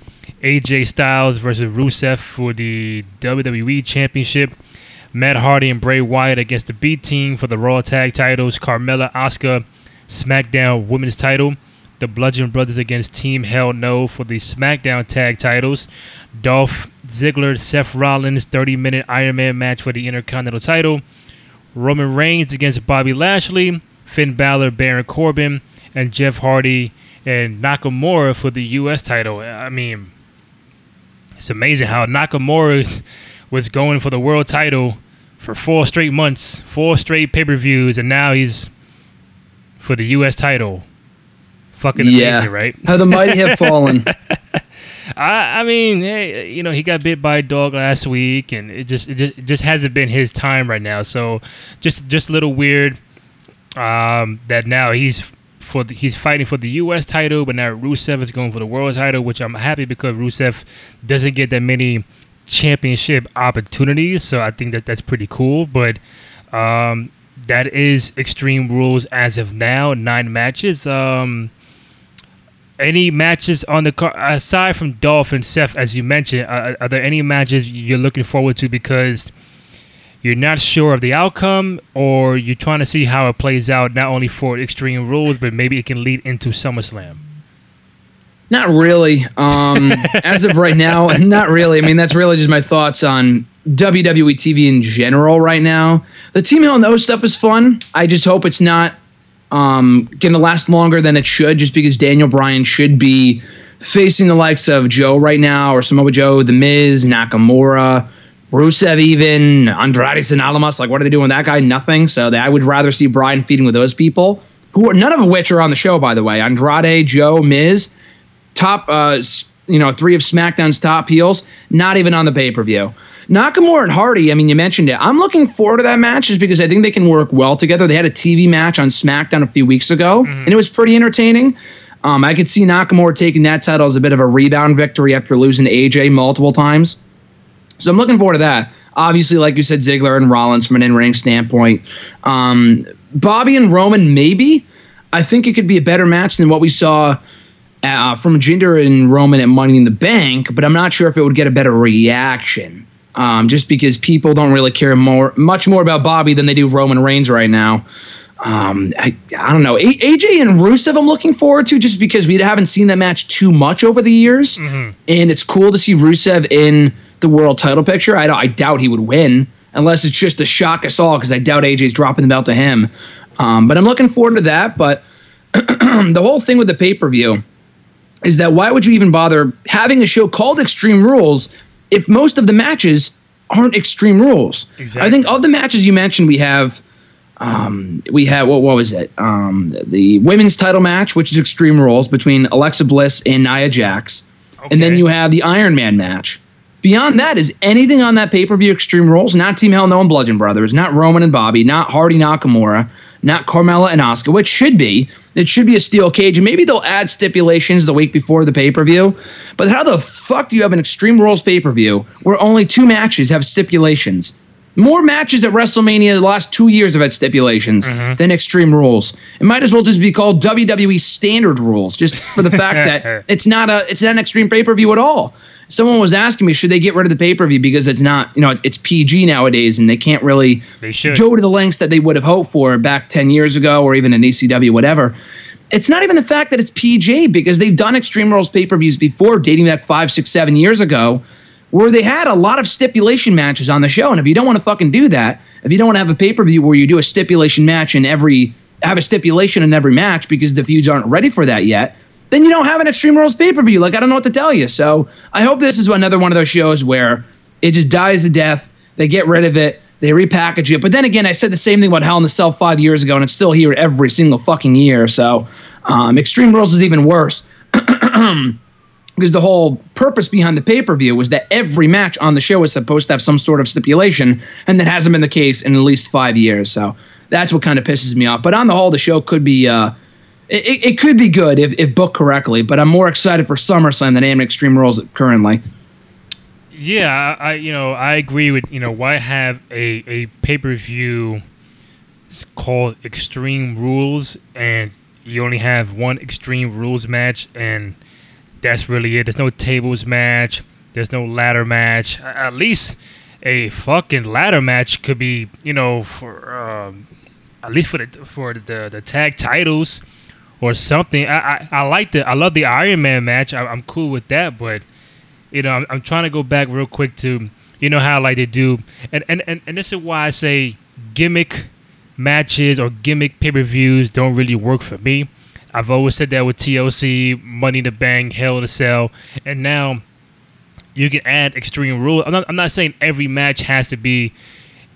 AJ Styles versus Rusev for the WWE Championship. Matt Hardy and Bray Wyatt against the B Team for the Raw Tag Titles. Carmella, Asuka, SmackDown Women's Title the Bludgeon Brothers against Team Hell No for the SmackDown Tag Titles. Dolph Ziggler, Seth Rollins, 30 minute Iron Man match for the Intercontinental title. Roman Reigns against Bobby Lashley, Finn Balor, Baron Corbin, and Jeff Hardy and Nakamura for the U.S. title. I mean, it's amazing how Nakamura was going for the world title for four straight months, four straight pay per views, and now he's for the U.S. title fucking yeah. amazing, right? How the mighty have fallen. I, I mean, hey, you know, he got bit by a dog last week, and it just it just, it just hasn't been his time right now. So, just just a little weird. um, that now he's for the, he's fighting for the U.S. title, but now Rusev is going for the world title, which I'm happy because Rusev doesn't get that many championship opportunities, so I think that that's pretty cool. But um, that is Extreme Rules as of now, nine matches. Um, any matches on the card aside from Dolph and Seth, as you mentioned? Uh, are there any matches you're looking forward to because? you're not sure of the outcome or you're trying to see how it plays out not only for extreme rules but maybe it can lead into SummerSlam? Not really. Um, as of right now, not really. I mean, that's really just my thoughts on WWE TV in general right now. The Team Hell No stuff is fun. I just hope it's not um, going to last longer than it should, just because Daniel Bryan should be facing the likes of Joe right now, or Samoa Joe, The Miz, Nakamura, Rusev, even Andrade and Almas. Like, what are they doing with that guy? Nothing. So they, I would rather see Bryan feeding with those people, who are none of which are on the show, by the way. Andrade, Joe, Miz, top, uh, you know, three of SmackDown's top heels, not even on the pay per view. Nakamura and Hardy, I mean, you mentioned it. I'm looking forward to that match just because I think they can work well together. They had a TV match on SmackDown a few weeks ago, mm-hmm. and it was pretty entertaining. Um, I could see Nakamura taking that title as a bit of a rebound victory after losing to AJ multiple times. So I'm looking forward to that. Obviously, like you said, Ziggler and Rollins from an in-ring standpoint. Um, Bobby and Roman, maybe. I think it could be a better match than what we saw uh, from Jinder and Roman at Money in the Bank, but I'm not sure if it would get a better reaction. Um, just because people don't really care more, much more about Bobby than they do Roman Reigns right now. Um, I, I don't know. A- AJ and Rusev, I'm looking forward to just because we haven't seen that match too much over the years, mm-hmm. and it's cool to see Rusev in the world title picture. I, I doubt he would win unless it's just to shock us all because I doubt AJ's dropping the belt to him. Um, but I'm looking forward to that. But the whole thing with the pay per view is that why would you even bother having a show called Extreme Rules if most of the matches aren't Extreme Rules? Exactly. I think of the matches you mentioned, we have. Um, we have what, what was it? Um, the women's title match, which is Extreme Rules between Alexa Bliss and Nia Jax, okay. and then you have the Iron Man match, Beyond that, is anything on that pay per view Extreme Rules? Not Team Hell No and Bludgeon Brothers, not Roman and Bobby, not Hardy Nakamura, not Carmella and Asuka, which should be. It should be a steel cage, and maybe they'll add stipulations the week before the pay per view. But how the fuck do you have an Extreme Rules pay per view where only two matches have stipulations? More matches at WrestleMania the last two years have had stipulations mm-hmm. than Extreme Rules. It might as well just be called WWE Standard Rules, just for the fact that it's not a it's not an Extreme pay per view at all someone was asking me, should they get rid of the pay per view because it's not, you know, it's PG nowadays and they can't really they go to the lengths that they would have hoped for back 10 years ago or even in ECW, whatever. It's not even the fact that it's PG because they've done Extreme Rules pay per views before, dating back five, six, seven years ago, where they had a lot of stipulation matches on the show. And if you don't want to fucking do that, if you don't want to have a pay per view where you do a stipulation match in every, have a stipulation in every match because the feuds aren't ready for that yet, then you don't have an Extreme Rules pay per view. Like, I don't know what to tell you. So I hope this is another one of those shows where it just dies to death. They get rid of it. They repackage it. But then again, I said the same thing about Hell in the Cell five years ago, and it's still here every single fucking year. So um, Extreme Rules is even worse. because the whole purpose behind the pay per view was that every match on the show is supposed to have some sort of stipulation, and that hasn't been the case in at least five years. So that's what kind of pisses me off. But on the whole, the show could be uh, it, it could be good if, if booked correctly, but I'm more excited for SummerSlam than I am Extreme Rules currently. Yeah, I you know I agree with you know why have a a pay per view called Extreme Rules and you only have one Extreme Rules match and that's really it. There's no tables match. There's no ladder match. At least a fucking ladder match could be you know for um, at least for the for the the tag titles or something. I, I, I like the I love the Iron Man match. I, am cool with that, but you know I'm, I'm trying to go back real quick to you know how like they do, and and and, and this is why I say gimmick matches or gimmick pay per views don't really work for me. I've always said that with TLC, Money to Bang, Hell a Cell, and now you can add Extreme Rules. I'm not, I'm not saying every match has to be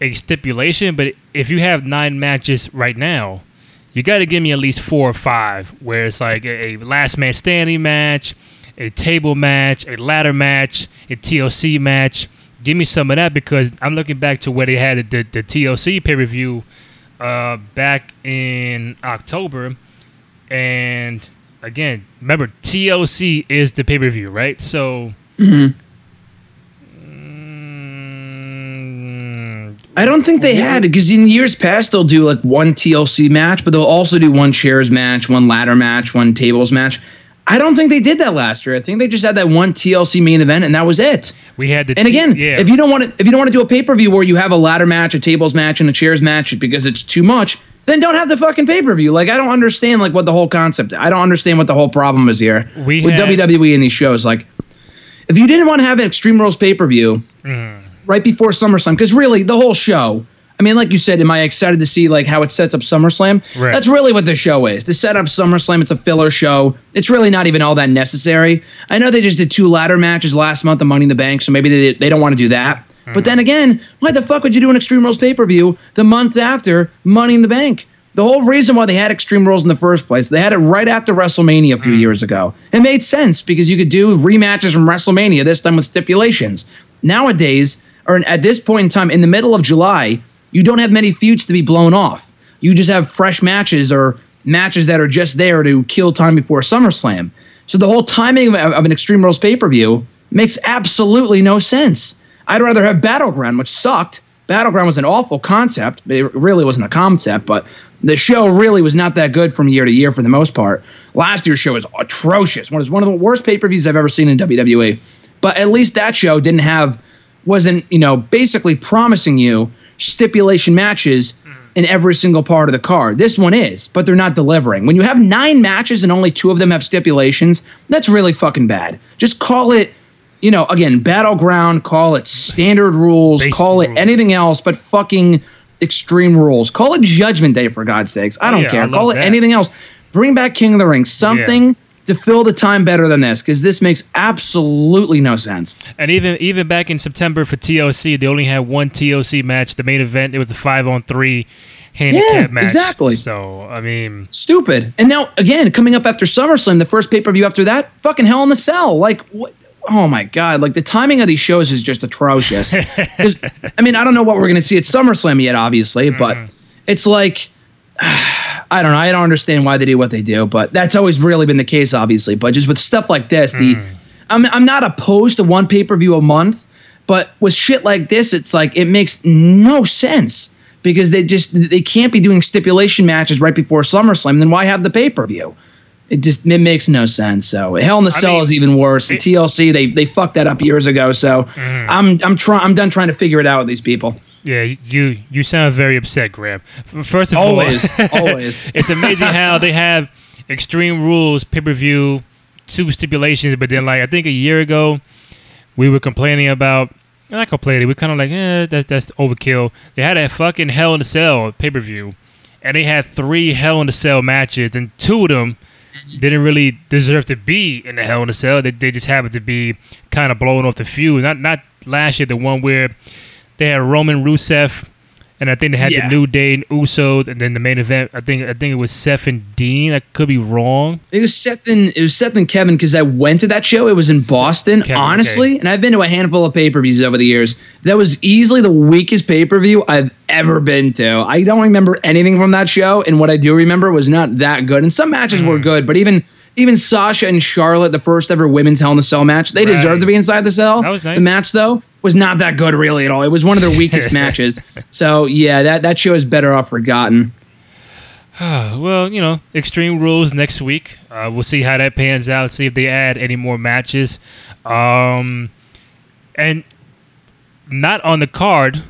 a stipulation, but if you have nine matches right now, you got to give me at least four or five where it's like a, a, last man standing match, a table match, a ladder match, a TLC match. Give me some of that because I'm looking back to where they had the, the, TLC pay per view uh, back in October, and again, remember TLC is the pay per view, right? So. Mm, I don't think they had it because in years past they'll do like one TLC match, but they'll also do one chairs match, one ladder match, one tables match. I don't think they did that last year. I think they just had that one TLC main event and that was it. we had the And T- again, yeah. if you don't want to, if you don't want to do a pay per view where you have a ladder match, a tables match, and a chairs match because it's too much, then don't have the fucking pay per view. Like I don't understand like what the whole concept. I don't understand what the whole problem is here We with had- WWE and these shows. Like, if you didn't want to have an Extreme Rules pay per view Mm. Right before SummerSlam, because really the whole show. I mean, like you said, am I excited to see like how it sets up SummerSlam? Right. That's really what the show is. To set up SummerSlam, it's a filler show. It's really not even all that necessary. I know they just did two ladder matches last month of Money in the Bank, so maybe they they don't want to do that. Hmm. But then again, why the fuck would you do an Extreme Rules pay per view the month after Money in the Bank? The whole reason why they had Extreme Rules in the first place, they had it right after WrestleMania a few hmm. years ago. It made sense because you could do rematches from WrestleMania, this time with stipulations. Nowadays, or at this point in time, in the middle of July, you don't have many feuds to be blown off. You just have fresh matches or matches that are just there to kill time before SummerSlam. So the whole timing of, of an Extreme Rules pay per view makes absolutely no sense. I'd rather have Battleground, which sucked. Battleground was an awful concept. It really wasn't a concept, but the show really was not that good from year to year for the most part. Last year's show was atrocious. One was one of the worst pay per views I've ever seen in WWE. But at least that show didn't have, wasn't you know basically promising you stipulation matches in every single part of the card. This one is, but they're not delivering. When you have nine matches and only two of them have stipulations, that's really fucking bad. Just call it, you know, again, battleground, call it standard rules, Basic call it rules. anything else but fucking extreme rules. Call it Judgment Day for God's sakes. I don't Yeah, care. love call it that. anything else. Bring back King of the Ring. Something to fill the time better than this because this makes absolutely no sense. And even even back in September for TLC, they only had one TLC match. The main event, it was the five on three handicap Yeah, match. exactly. So I mean, Stupid. And now again, coming up after SummerSlam, the first pay per view after that, fucking Hell in the Cell. Like what? Oh my god! Like the timing of these shows is just atrocious I mean, I don't know what we're gonna see at SummerSlam yet, obviously, but mm-hmm. it's like. I don't know. I don't understand why they do what they do, but that's always really been the case, obviously. But just with stuff like this, the hmm. I'm I'm not opposed to one pay per view a month, but with shit like this, it's like it makes no sense because they just they can't be doing stipulation matches right before SummerSlam. Then why have the pay per view? It just it makes no sense. So Hell in the Cell mean, is even worse. It- TLC they they fucked that up years ago. So hmm. I'm I'm trying I'm done trying to figure it out with these people. Yeah, you you sound very upset, Graham. First of Always, all, always. always. it's amazing how they have Extreme Rules pay per view, two stipulations, but then like I think a year ago, we were complaining about. Not complaining. We're kind of like, eh, that's that's overkill. They had a fucking Hell in a Cell pay per view, and they had three Hell in a Cell matches, and two of them didn't really deserve to be in the Hell in a Cell. They, they just happened to be kind of blowing off the feud. Not not last year, the one where they had Roman Rusev, and I think they had Yeah. the New Day and Usos, and then the main event. I think I think it was Seth and Dean. I could be wrong. It was Seth and it was Seth and Kevin because I went to that show. It was in Boston, Kevin, honestly, and I've been to a handful of pay per views over the years. That was easily the weakest pay per view I've ever been to. I don't remember anything from that show, and what I do remember was not that good. And some matches Hmm. were good, but even even Sasha and Charlotte, the first ever women's Hell in a Cell match, they Right. deserved to be inside the cell. That was nice. The match though was not that good really at all. It was one of their weakest matches. So yeah, that that show is better off forgotten. well, you know, Extreme Rules next week. Uh, we'll see how that pans out. See if they add any more matches. Um, and not on the card.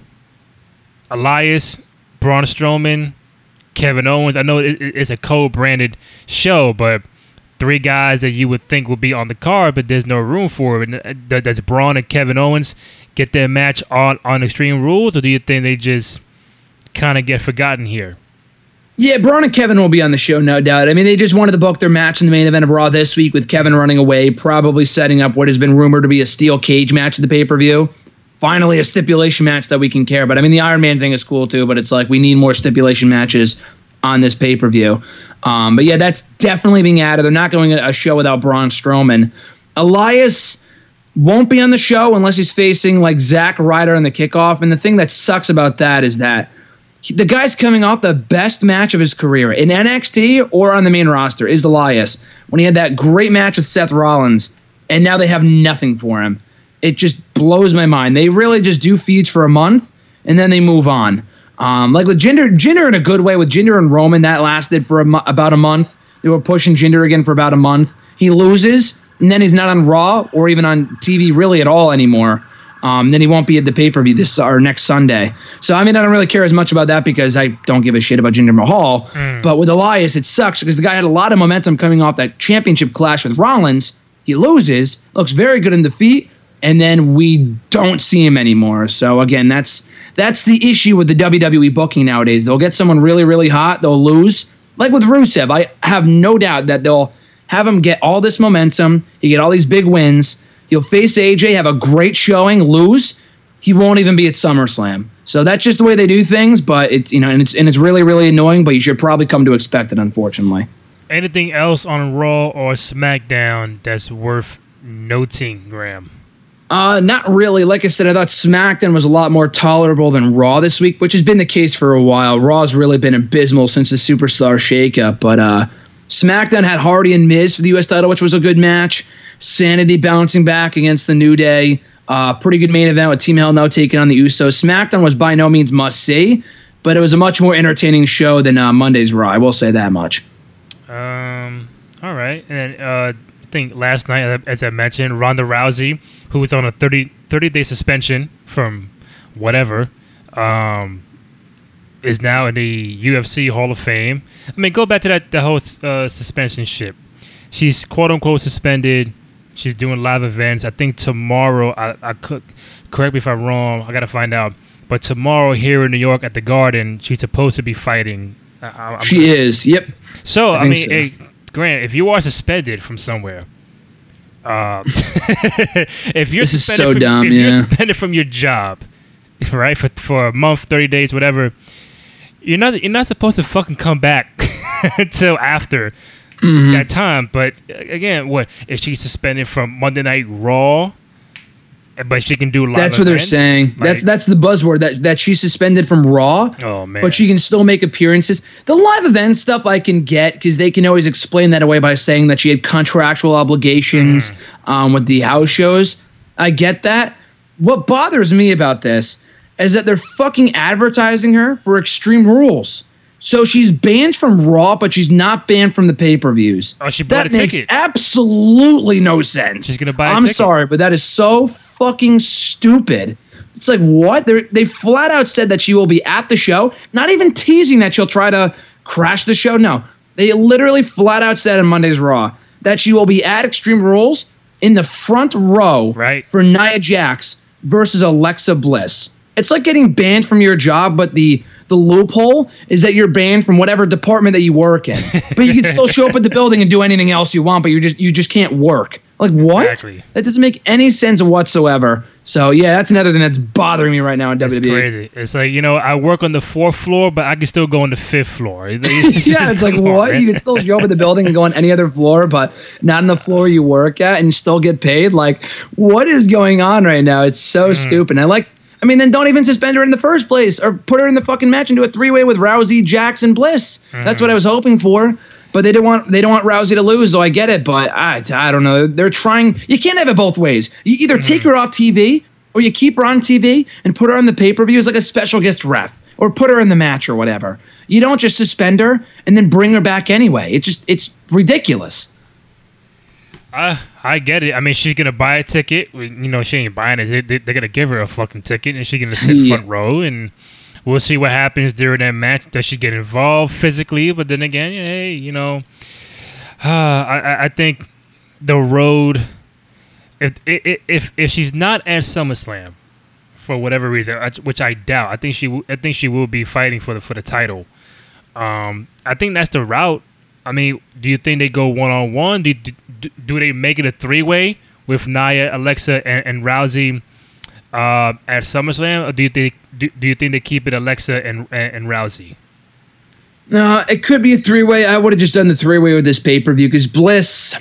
Elias, Braun Strowman, Kevin Owens. I know it, it- it's a co-branded show, but three guys that you would think would be on the card, but there's no room for it. Uh, does Braun and Kevin Owens get their match on on Extreme Rules, or do you think they just kind of get forgotten here? Yeah, Braun and Kevin will be on the show, no doubt. I mean, they just wanted to book their match in the main event of Raw this week with Kevin running away, probably setting up what has been rumored to be a steel cage match at the pay per view. Finally, a stipulation match that we can care about. I mean, the Iron Man thing is cool too, but it's like we need more stipulation matches on this pay per view. Um, but yeah, that's definitely being added. They're not going a show without Braun Strowman. Elias won't be on the show unless he's facing like Zack Ryder in the kickoff. And the thing that sucks about that is that the guy's coming off the best match of his career in NXT or on the main roster is Elias when he had that great match with Seth Rollins, and now they have nothing for him. It just blows my mind. They really just do feeds for a month and then they move on. Um, like with Jinder, Jinder in a good way. With Jinder and Roman, that lasted for a about a month. They were pushing Jinder again for about a month. He loses, and then he's not on Raw or even on TV really at all anymore. Um, then he won't be at the pay per view this or next Sunday. So I mean, I don't really care as much about that because I don't give a shit about Jinder Mahal. But with Elias, it sucks because the guy had a lot of momentum coming off that championship clash with Rollins. He loses, looks very good in defeat, and then we don't see him anymore. So again, that's that's the issue with the WWE booking nowadays. They'll get someone really, really hot, they'll lose. Like with Rusev, I have no doubt that they'll have him get all this momentum. He get all these big wins. He'll face AJ, have a great showing, lose. He won't even be at SummerSlam. So that's just the way they do things. But it's you know, and it's and it's really, really annoying. But you should probably come to expect it, unfortunately. Anything else on Raw or SmackDown that's worth noting, Graham? Uh, not really. Like I said, I thought SmackDown was a lot more tolerable than Raw this week, which has been the case for a while. Raw's really been abysmal since the Superstar shakeup, but uh, SmackDown had Hardy and Miz for the U.S. title, which was a good match. Sanity bouncing back against the New Day. Uh, pretty good main event with Team Hell No taking on the Usos. SmackDown was by no means must see, but it was a much more entertaining show than uh, Monday's Raw. I will say that much. Um, all right. And then, uh, think last night, as I mentioned, Ronda Rousey, who was on a 30, 30 day suspension from whatever, um, is now in the UFC Hall of Fame. I mean, go back to that the whole uh, suspension ship. She's quote unquote suspended. She's doing live events. I think tomorrow. I, I could correct me if I'm wrong. I gotta find out. But tomorrow here in New York at the Garden, she's supposed to be fighting. I, I- She is. Yep. so I, think mean, so. hey, Grant, if you are suspended from somewhere, uh, if you're This is suspended so from, dumb, if you're suspended from your job, right for for a month, thirty days, whatever, you're not you're not supposed to fucking come back until after Mm-hmm. that time. But uh, again, what is she suspended from Monday Night Raw? But she can do live. That's what they're saying. that's Like, that's the buzzword that that she's suspended from Raw. Oh man! but she can still make appearances. The live event stuff I can get because they can always explain that away by saying that she had contractual obligations um, with the house shows. I get that. What bothers me about this is that they're fucking advertising her for Extreme Rules. So she's banned from Raw, but she's not banned from the pay per views. Oh, she bought that a makes ticket. absolutely no sense. She's gonna buy a I'm ticket. sorry, but that is so fucking stupid. It's like what they they flat out said that she will be at the show, not even teasing that she'll try to crash the show. No, they literally flat out said on Monday's Raw that she will be at Extreme Rules in the front row Right. for Nia Jax versus Alexa Bliss. It's like getting banned from your job, but the the loophole is that you're banned from whatever department that you work in. But you can still show up at the building and do anything else you want, but you just you just can't work. Like what? Exactly. That doesn't make any sense whatsoever. So yeah, that's another thing that's bothering me right now in It's WWE. crazy. It's like you know, I work on the fourth floor, but I can still go on the fifth floor. yeah, it's like what? man. You can still go up at the building and go on any other floor, but not on the floor you work at and still get paid. Like, what is going on right now? It's so hmm. stupid. I like. I mean, then don't even suspend her in the first place, or put her in the fucking match and do a three way with Rousey, Jackson, Bliss. That's Hmm. what I was hoping for. But they don't want they don't want Rousey to lose, so I get it. But I, I don't know. They're trying. You can't have it both ways. You either Hmm. take her off TV or you keep her on TV and put her on the pay per view as like a special guest ref, or put her in the match or whatever. You don't just suspend her and then bring her back anyway. It's just it's ridiculous. I I get it. I mean, she's gonna buy a ticket. You know, she ain't buying it. They, they're gonna give her a fucking ticket, and she's gonna sit Yeah. front row, and we'll see what happens during that match. Does she get involved physically? But then again, hey, you know, uh, I I- I think the road. If if if if she's not at SummerSlam, for whatever reason, which I doubt, I think she I think she will be fighting for the for the title. Um, I think that's the route. I mean, do you think they go one on one? Do, do they make it a three way with Nia, Alexa, and, and Rousey uh, at SummerSlam, or do you think do, do you think they keep it Alexa and and, and Rousey? No, it could be a three way. I would have just done the three way with this pay per view because Bliss,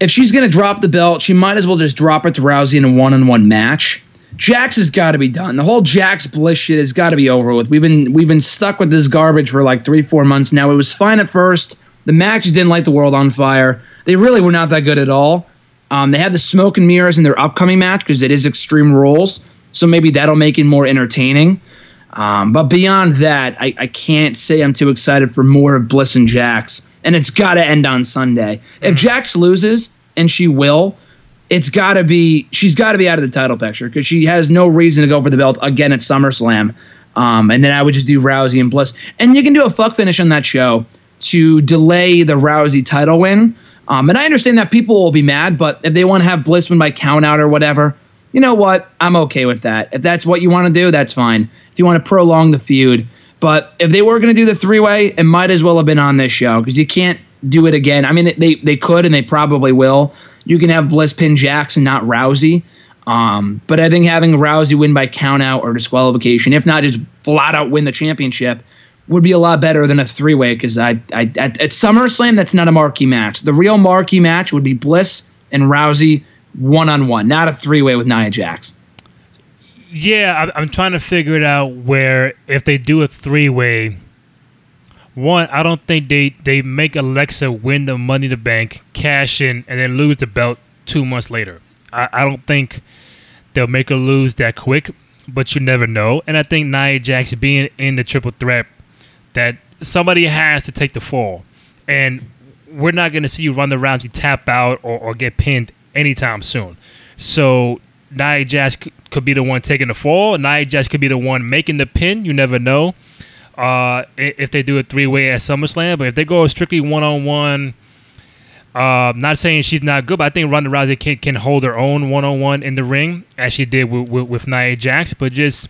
if she's gonna drop the belt, she might as well just drop it to Rousey in a one on one match Jax has got to be done. The whole Jax Bliss shit has got to be over with. We've been we've been stuck with this garbage for like three four months now. It was fine at first. The matches didn't light the world on fire. They really were not that good at all. Um, they had the smoke and mirrors in their upcoming match because it is Extreme Rules, so maybe that'll make it more entertaining. Um, but beyond that, I, I can't say I'm too excited for more of Bliss and Jax. And it's got to end on Sunday. If Jax loses, and she will, it's got to be she's got to be out of the title picture because she has no reason to go for the belt again at SummerSlam. Um, and then I would just do Rousey and Bliss, and you can do a fuck finish on that show to delay the Rousey title win. Um, and I understand that people will be mad, but if they want to have Bliss win by count out or whatever, you know what? I'm okay with that. If that's what you want to do, that's fine. If you want to prolong the feud, but if they were going to do the three way, it might as well have been on this show because you can't do it again. I mean, they they could and they probably will. You can have Bliss pin Jackson, not Rousey. Um, but I think having Rousey win by countout or disqualification, if not just flat out win the championship, would be a lot better than a three way because I, I at, at SummerSlam that's not a marquee match. The real marquee match would be Bliss and Rousey one on one, not a three way with Nia Jax. Yeah, I'm trying to figure it out where if they do a three way, one, I don't think they, they make Alexa win the Money to Bank, cash in, and then lose the belt two months later. I, I don't think they'll make her lose that quick, but you never know. And I think Nia Jax being in the triple threat, that somebody has to take the fall. And we're not going to see you run the rounds, you tap out or, or get pinned anytime soon. So Nia Jax could be the one taking the fall. Nia Jax could be the one making the pin. You never know. Uh, if they do a three way at SummerSlam, but if they go strictly one on one, not saying she's not good, but I think Ronda Rousey can, can hold her own one on one in the ring as she did with, with, with Nia Jax, but just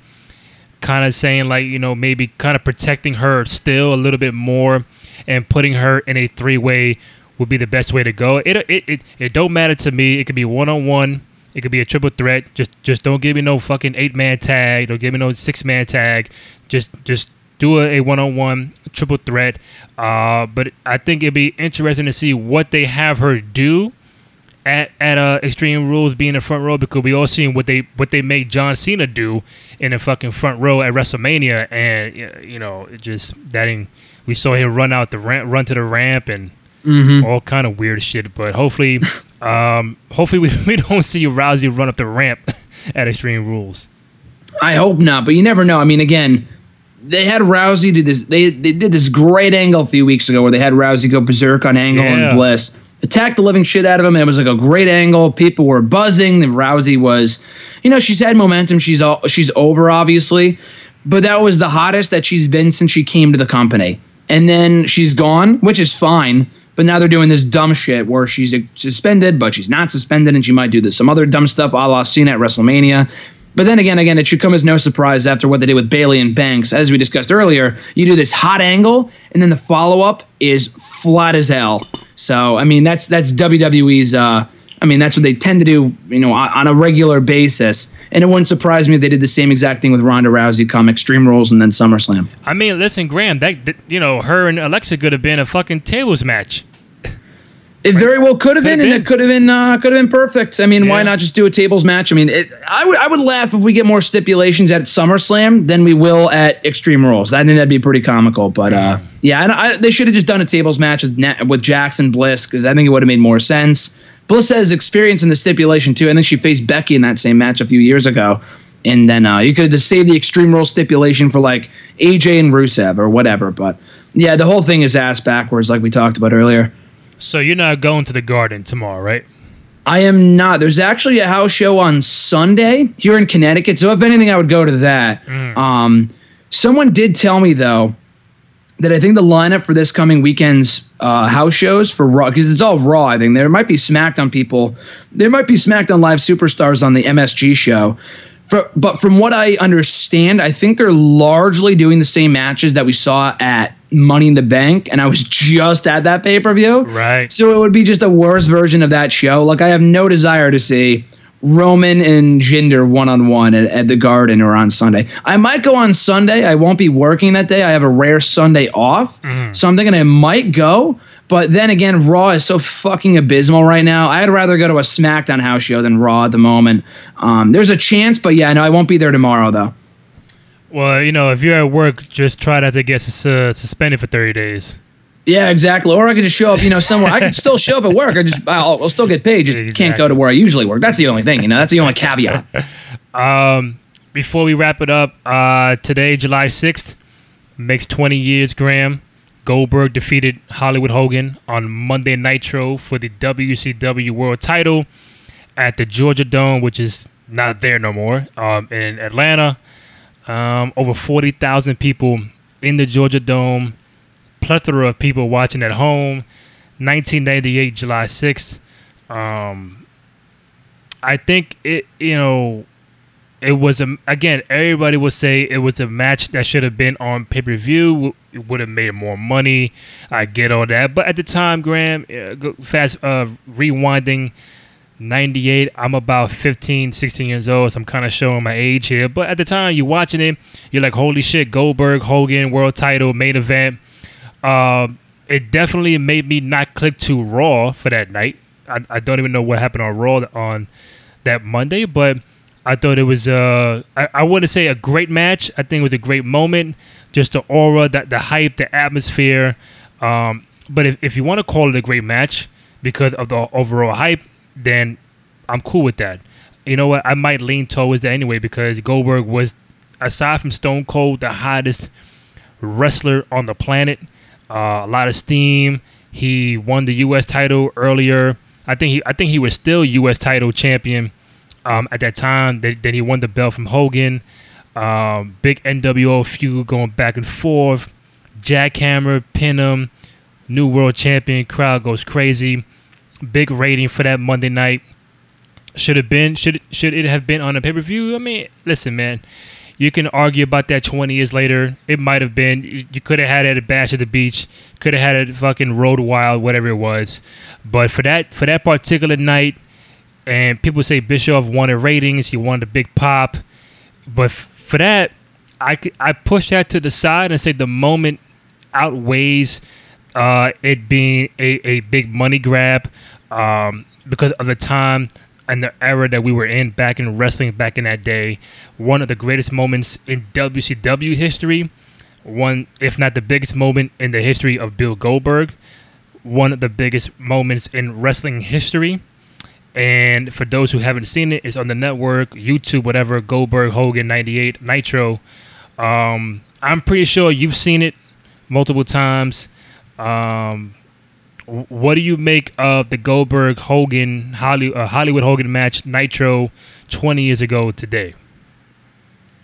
kind of saying like you know maybe kind of protecting her still a little bit more and putting her in a three way would be the best way to go. It it it, it don't matter to me. It could be one on one it could be a triple threat. Just just don't give me no fucking eight man tag. Don't give me no six man tag. Just just do a one on one triple threat. Uh, but I think it'd be interesting to see what they have her do at at uh, Extreme Rules being in the front row because we all seen what they what they make John Cena do in the fucking front row at WrestleMania, and you know it just that ain't, we saw him run out the ramp, run to the ramp, and mm-hmm. all kind of weird shit. But hopefully um, hopefully, we, we don't see Rousey run up the ramp at Extreme Rules. I hope not, but you never know. I mean, again, they had Rousey do this. They they did this great angle a few weeks ago where they had Rousey go berserk on Angle yeah. and Bliss, attack the living shit out of him. It was like a great angle. People were buzzing. The Rousey was, you know, she's had momentum. She's all she's over obviously, but that was the hottest that she's been since she came to the company. And then she's gone, which is fine. But now they're doing this dumb shit where she's suspended, but she's not suspended, and she might do this some other dumb stuff, a la Cena at WrestleMania. But then again, again, it should come as no surprise after what they did with Bayley and Banks. As we discussed earlier, you do this hot angle, and then the follow up is flat as hell. So I mean, that's that's WWE's. Uh, I mean, that's what they tend to do, you know, on a regular basis. And it wouldn't surprise me if they did the same exact thing with Ronda Rousey come Extreme Rules and then SummerSlam. I mean, listen, Graham, that you know, her and Alexa could have been a fucking tables match. It very well could have been, been, and it could have been uh, could have been perfect. I mean, yeah. why not just do a tables match? I mean, it, I would I would laugh if we get more stipulations at SummerSlam than we will at Extreme Rules. I think that'd be pretty comical. But uh, yeah, I, they should have just done a tables match with with Jackson Bliss because I think it would have made more sense. Bliss has experience in the stipulation too. I think she faced Becky in that same match a few years ago. And then uh, you could have saved the Extreme Rules stipulation for like AJ and Rusev or whatever. But yeah, the whole thing is ass backwards, like we talked about earlier. So you're not going to the Garden tomorrow, right? I am not. There's actually a house show on Sunday here in Connecticut. So if anything, I would go to that. Mm. Um, someone did tell me though that I think the lineup for this coming weekend's uh, house shows for Raw because it's all Raw. I think there might be SmackDown people. There might be SmackDown Live superstars on the MSG show. For, but from what I understand, I think they're largely doing the same matches that we saw at Money in the Bank, and I was just at that pay per view. Right. So it would be just a worse version of that show. Like I have no desire to see Roman and Jinder one on one at the Garden or on Sunday. I might go on Sunday. I won't be working that day. I have a rare Sunday off, mm. so I'm thinking I might go. But then again, Raw is so fucking abysmal right now. I'd rather go to a SmackDown house show than Raw at the moment. Um, there's a chance, but yeah, no, I won't be there tomorrow though. Well, you know, if you're at work, just try not to get uh, suspended for 30 days. Yeah, exactly. Or I could just show up, you know, somewhere. I could still show up at work. I just, I'll, I'll still get paid. Just Exactly. can't go to where I usually work. That's the only thing, you know. That's the only caveat. Um, before we wrap it up, uh, today, July 6th, makes 20 years, Graham. Goldberg defeated Hollywood Hogan on Monday Nitro for the WCW World title at the Georgia Dome, which is not there no more, um, in Atlanta. Um, over 40,000 people in the Georgia Dome, plethora of people watching at home. 1998, July 6th. Um, I think it, you know, it was a again. Everybody would say it was a match that should have been on pay per view. It would have made more money. I get all that, but at the time, Graham, uh, fast uh, rewinding. 98 i'm about 15 16 years old so i'm kind of showing my age here but at the time you're watching it you're like holy shit goldberg hogan world title main event um, it definitely made me not click to raw for that night I, I don't even know what happened on raw on that monday but I thought it was uh I, I wouldn't say a great match. I think it was a great moment. Just the aura, that the hype, the atmosphere. Um, but if, if you want to call it a great match because of the overall hype, then I'm cool with that. You know what? I might lean towards that anyway because Goldberg was, aside from Stone Cold, the hottest wrestler on the planet. Uh, a lot of steam. He won the U.S. title earlier. I think he I think he was still U.S. title champion um, at that time. Then, he won the belt from Hogan. Um, big NWO feud going back and forth. Jackhammer, pin him. New world champion. Crowd goes crazy. Big rating for that Monday night. Should have been should should it have been on a pay per view? I mean, listen, man. You can argue about that 20 years later. It might have been. You, you could have had it at Bash at the Beach. Could have had it fucking Road Wild, whatever it was. But for that for that particular night, and people say Bischoff wanted ratings. He wanted a big pop, but f- for that, I I push that to the side and say the moment outweighs uh, it being a, a big money grab um, because of the time and the era that we were in back in wrestling back in that day. One of the greatest moments in WCW history. One, if not the biggest moment in the history of Bill Goldberg. One of the biggest moments in wrestling history. And for those who haven't seen it, it's on the network, YouTube, whatever, Goldberg, Hogan, 98, Nitro. Um, I'm pretty sure you've seen it multiple times. Um, what do you make of the Goldberg Hogan Holly, uh, Hollywood Hogan match Nitro 20 years ago today?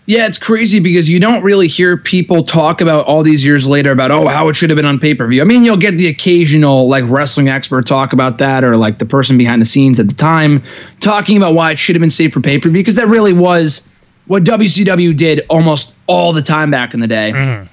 Yeah, it's crazy because you don't really hear people talk about all these years later about oh how it should have been on pay per view. I mean, you'll get the occasional like wrestling expert talk about that, or like the person behind the scenes at the time talking about why it should have been saved for pay per view because that really was what WCW did almost all the time back in the day. Mm-hmm.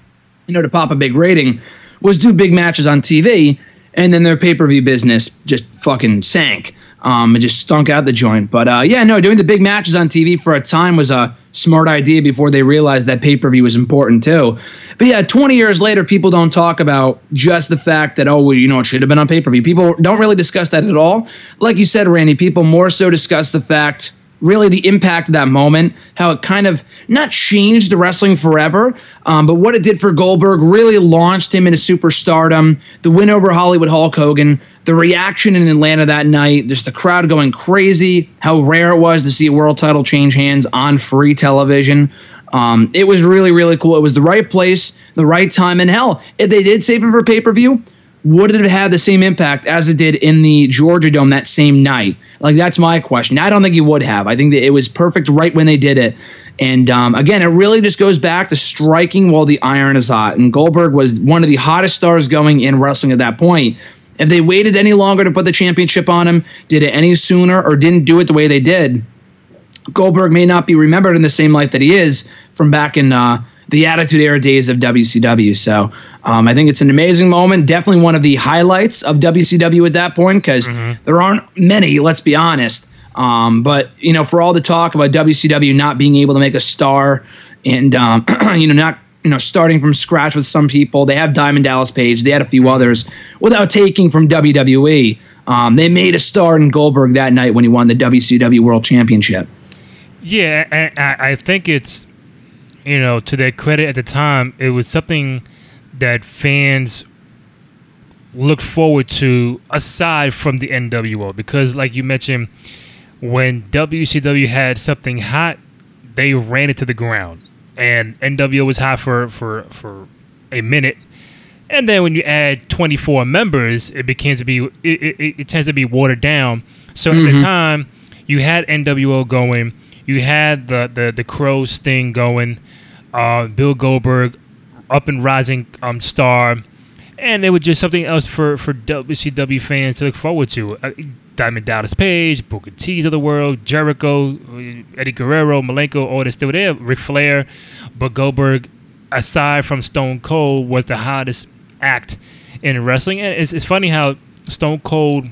You know, to pop a big rating was do big matches on TV, and then their pay per view business just fucking sank. Um, it just stunk out the joint. But uh, yeah, no, doing the big matches on TV for a time was a smart idea before they realized that pay per view was important too. But yeah, 20 years later, people don't talk about just the fact that, oh, well, you know, it should have been on pay per view. People don't really discuss that at all. Like you said, Randy, people more so discuss the fact really the impact of that moment, how it kind of not changed the wrestling forever, um, but what it did for Goldberg really launched him into superstardom. The win over Hollywood Hulk Hogan, the reaction in Atlanta that night, just the crowd going crazy, how rare it was to see a world title change hands on free television. Um, it was really, really cool. It was the right place, the right time, and hell, if they did save it for pay per view, would it have had the same impact as it did in the Georgia Dome that same night? Like that's my question. I don't think it would have. I think that it was perfect right when they did it. And um, again, it really just goes back to striking while the iron is hot. And Goldberg was one of the hottest stars going in wrestling at that point. If they waited any longer to put the championship on him, did it any sooner, or didn't do it the way they did, Goldberg may not be remembered in the same light that he is from back in uh, the Attitude Era days of WCW. So um, I think it's an amazing moment. Definitely one of the highlights of WCW at that point because there aren't many, let's be honest. Um, but, you know, for all the talk about WCW not being able to make a star and, um, you know, not you know starting from scratch with some people. They have Diamond Dallas Page. They had a few others without taking from WWE. Um, they made a star in Goldberg that night when he won the WCW World Championship. Yeah, I, I think it's you know to their credit at the time, it was something that fans looked forward to aside from the NWO because, like you mentioned, when WCW had something hot, they ran it to the ground, and NWO was hot for for for a minute. And then when you add 24 members, it begins to be it, it, it tends to be watered down. So at the time, you had NWO going, you had the the the Crows thing going, uh, Bill Goldberg, up and rising um, star, and it was just something else for for WCW fans to look forward to. Uh, Diamond Dallas Page, Booker T's of the world, Jericho, uh, Eddie Guerrero, Malenko, all that's still there, Ric Flair, but Goldberg, aside from Stone Cold, was the hottest act in wrestling. And it's, it's funny how Stone Cold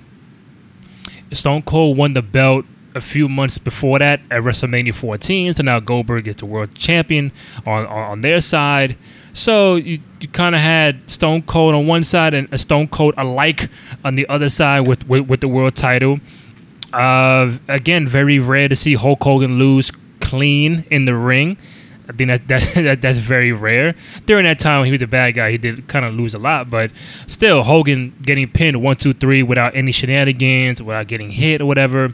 Stone Cold won the belt a few months before that at WrestleMania 14. So now Goldberg is the world champion on, on, on their side. So you, you kind of had Stone Cold on one side and a Stone Cold alike on the other side with, with, with the world title. Uh, again, very rare to see Hulk Hogan lose clean in the ring. I think that, that, that that's very rare. During that time, when he was a bad guy. He did kind of lose a lot, but still, Hogan getting pinned one, two, three without any shenanigans, without getting hit or whatever,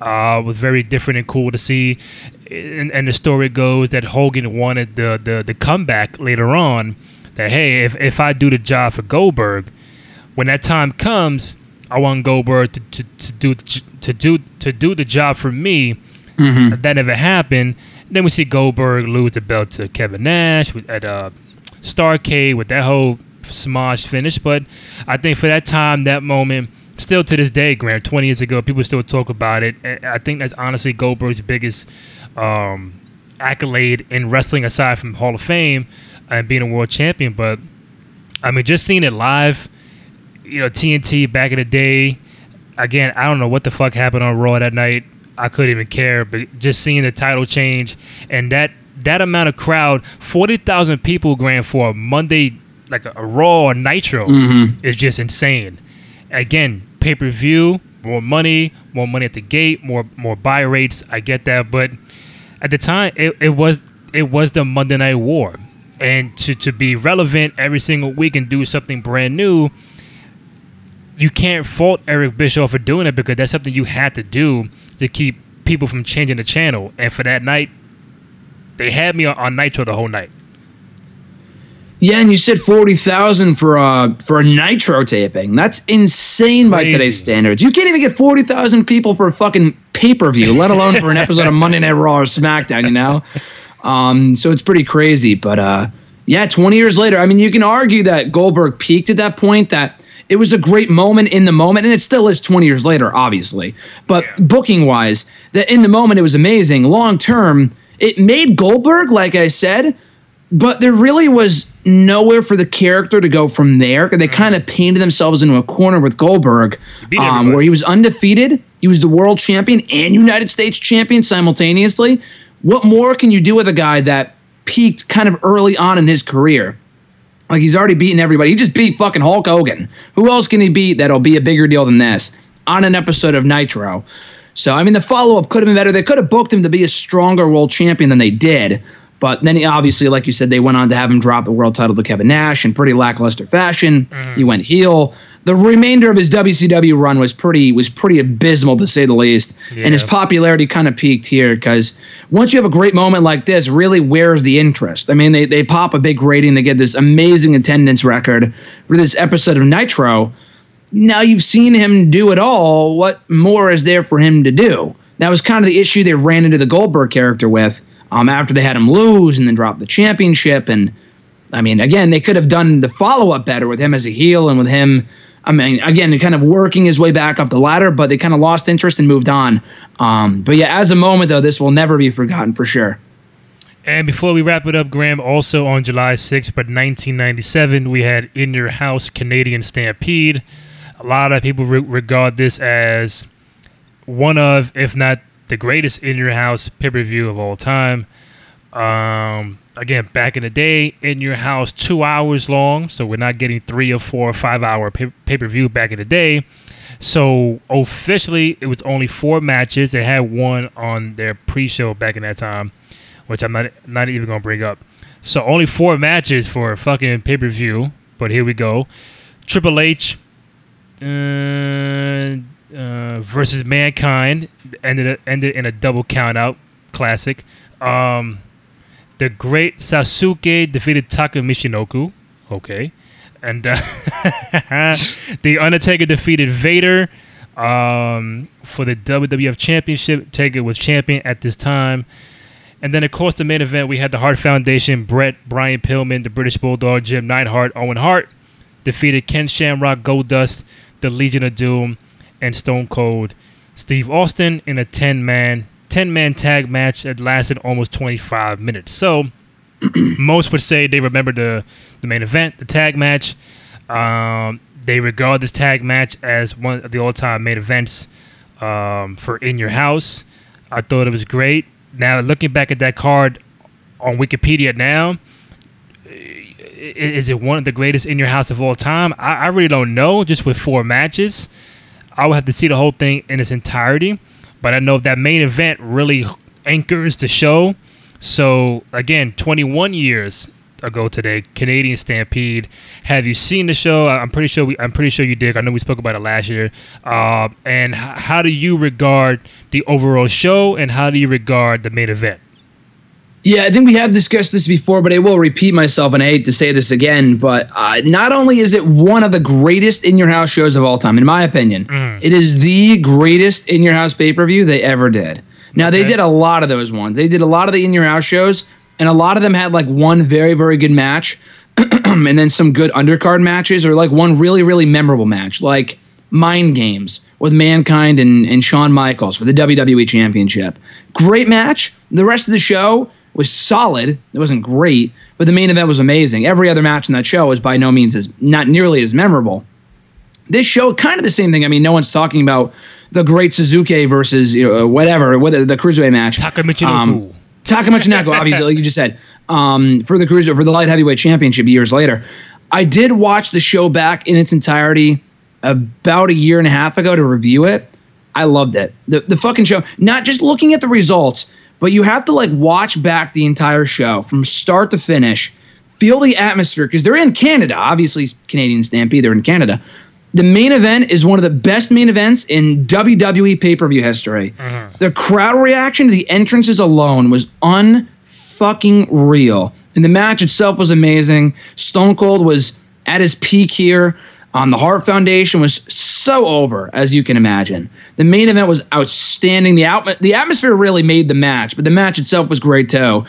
uh, was very different and cool to see. And, and the story goes that Hogan wanted the, the the comeback later on. That hey, if if I do the job for Goldberg, when that time comes, I want Goldberg to, to, to do to do to do the job for me. That never happened. Then we see Goldberg lose the belt to Kevin Nash at uh, Starcade with that whole smosh finish. But I think for that time, that moment, still to this day, Graham, 20 years ago, people still talk about it. I think that's honestly Goldberg's biggest um, accolade in wrestling, aside from Hall of Fame and being a world champion. But I mean, just seeing it live, you know, TNT back in the day. Again, I don't know what the fuck happened on Raw that night. I couldn't even care, but just seeing the title change and that that amount of crowd, forty thousand people, grand for a Monday like a, a Raw or Nitro is just insane. Again, pay per view, more money, more money at the gate, more more buy rates. I get that, but at the time, it, it was it was the Monday Night War, and to to be relevant every single week and do something brand new, you can't fault Eric Bischoff for doing it because that's something you had to do to keep people from changing the channel. And for that night, they had me on, on Nitro the whole night. Yeah, and you said forty thousand for uh for a Nitro taping. That's insane by today's standards. You can't even get forty thousand people for a fucking pay per view, let alone for an episode of Monday Night Raw or SmackDown. You know, um, so it's pretty crazy. But uh, yeah, twenty years later, I mean, you can argue that Goldberg peaked at that point. That it was a great moment in the moment, and it still is twenty years later, obviously. But booking wise, that in the moment it was amazing. Long term, it made Goldberg, like I said, but there really was nowhere for the character to go from there. They kind of painted themselves into a corner with Goldberg, um, where he was undefeated. He was the world champion and United States champion simultaneously. What more can you do with a guy that peaked kind of early on in his career? Like he's already beaten everybody. He just beat fucking Hulk Hogan. Who else can he beat that'll be a bigger deal than this on an episode of Nitro? So I mean, the follow up could have been better. They could have booked him to be a stronger world champion than they did. But then he obviously, like you said, they went on to have him drop the world title to Kevin Nash in pretty lackluster fashion. Mm-hmm. He went heel. The remainder of his WCW run was pretty was pretty abysmal to say the least, and his popularity kind of peaked here because once you have a great moment like this, really where's the interest? I mean, they they pop a big rating, they get this amazing attendance record for this episode of Nitro. Now you've seen him do it all. What more is there for him to do? That was kind of the issue they ran into the Goldberg character with um, after they had him lose and then drop the championship. And I mean, again, they could have done the follow up better with him as a heel and with him. I mean, again, kind of working his way back up the ladder, but they kind of lost interest and moved on. Um, but yeah, as a moment though, this will never be forgotten for sure. And before we wrap it up, Graham, also on July 6th, but 1997, we had In Your House Canadian Stampede. A lot of people re- regard this as one of, if not the greatest In Your House pay per view of all time. Um, again, back in the day, in your house, two hours long. So we're not getting three or four or five hour pay per view back in the day. So officially, it was only four matches. They had one on their pre-show back in that time, which I'm not not even gonna bring up. So only four matches for a fucking pay per view. But here we go. Triple H uh, uh, versus Mankind ended ended in a double count out classic. Um, the great Sasuke defeated Taka Michinoku. Okay. And uh, The Undertaker defeated Vader um, for the WWF Championship. Taker was champion at this time. And then, of course, the main event, we had the Hart Foundation, Bret, Brian Pillman, the British Bulldog, Jim Neidhart, Owen Hart defeated Ken Shamrock, Goldust, the Legion of Doom, and Stone Cold Steve Austin in a 10 man 10 man tag match that lasted almost 25 minutes. So, most would say they remember the, the main event, the tag match. Um, they regard this tag match as one of the all time main events um, for In Your House. I thought it was great. Now, looking back at that card on Wikipedia now, is it one of the greatest In Your House of all time? I, I really don't know, just with four matches. I would have to see the whole thing in its entirety. But I know that main event really anchors the show. So again, 21 years ago today, Canadian Stampede. Have you seen the show? I'm pretty sure we. I'm pretty sure you did. I know we spoke about it last year. Uh, and h- how do you regard the overall show, and how do you regard the main event? Yeah, I think we have discussed this before, but I will repeat myself, and I hate to say this again, but uh, not only is it one of the greatest in your house shows of all time, in my opinion, Mm. it is the greatest in your house pay per view they ever did. Now, they did a lot of those ones. They did a lot of the in your house shows, and a lot of them had like one very, very good match, and then some good undercard matches, or like one really, really memorable match, like Mind Games with Mankind and, and Shawn Michaels for the WWE Championship. Great match. The rest of the show was solid. It wasn't great, but the main event was amazing. Every other match in that show was by no means as not nearly as memorable. This show, kind of the same thing. I mean, no one's talking about the Great Suzuki versus you know whatever, whether the cruiserweight match. Taka Michinoku. Um, obviously, like you just said, um, for the cruiser for the light heavyweight championship years later. I did watch the show back in its entirety about a year and a half ago to review it. I loved it. The the fucking show. Not just looking at the results, but you have to like watch back the entire show from start to finish. Feel the atmosphere because they're in Canada. Obviously, Canadian Stampede. They're in Canada. The main event is one of the best main events in WWE pay per view history. Mm-hmm. The crowd reaction to the entrances alone was unfucking real. And the match itself was amazing. Stone Cold was at his peak here. Um, the Hart Foundation was so over, as you can imagine. The main event was outstanding. The out- the atmosphere really made the match, but the match itself was great too.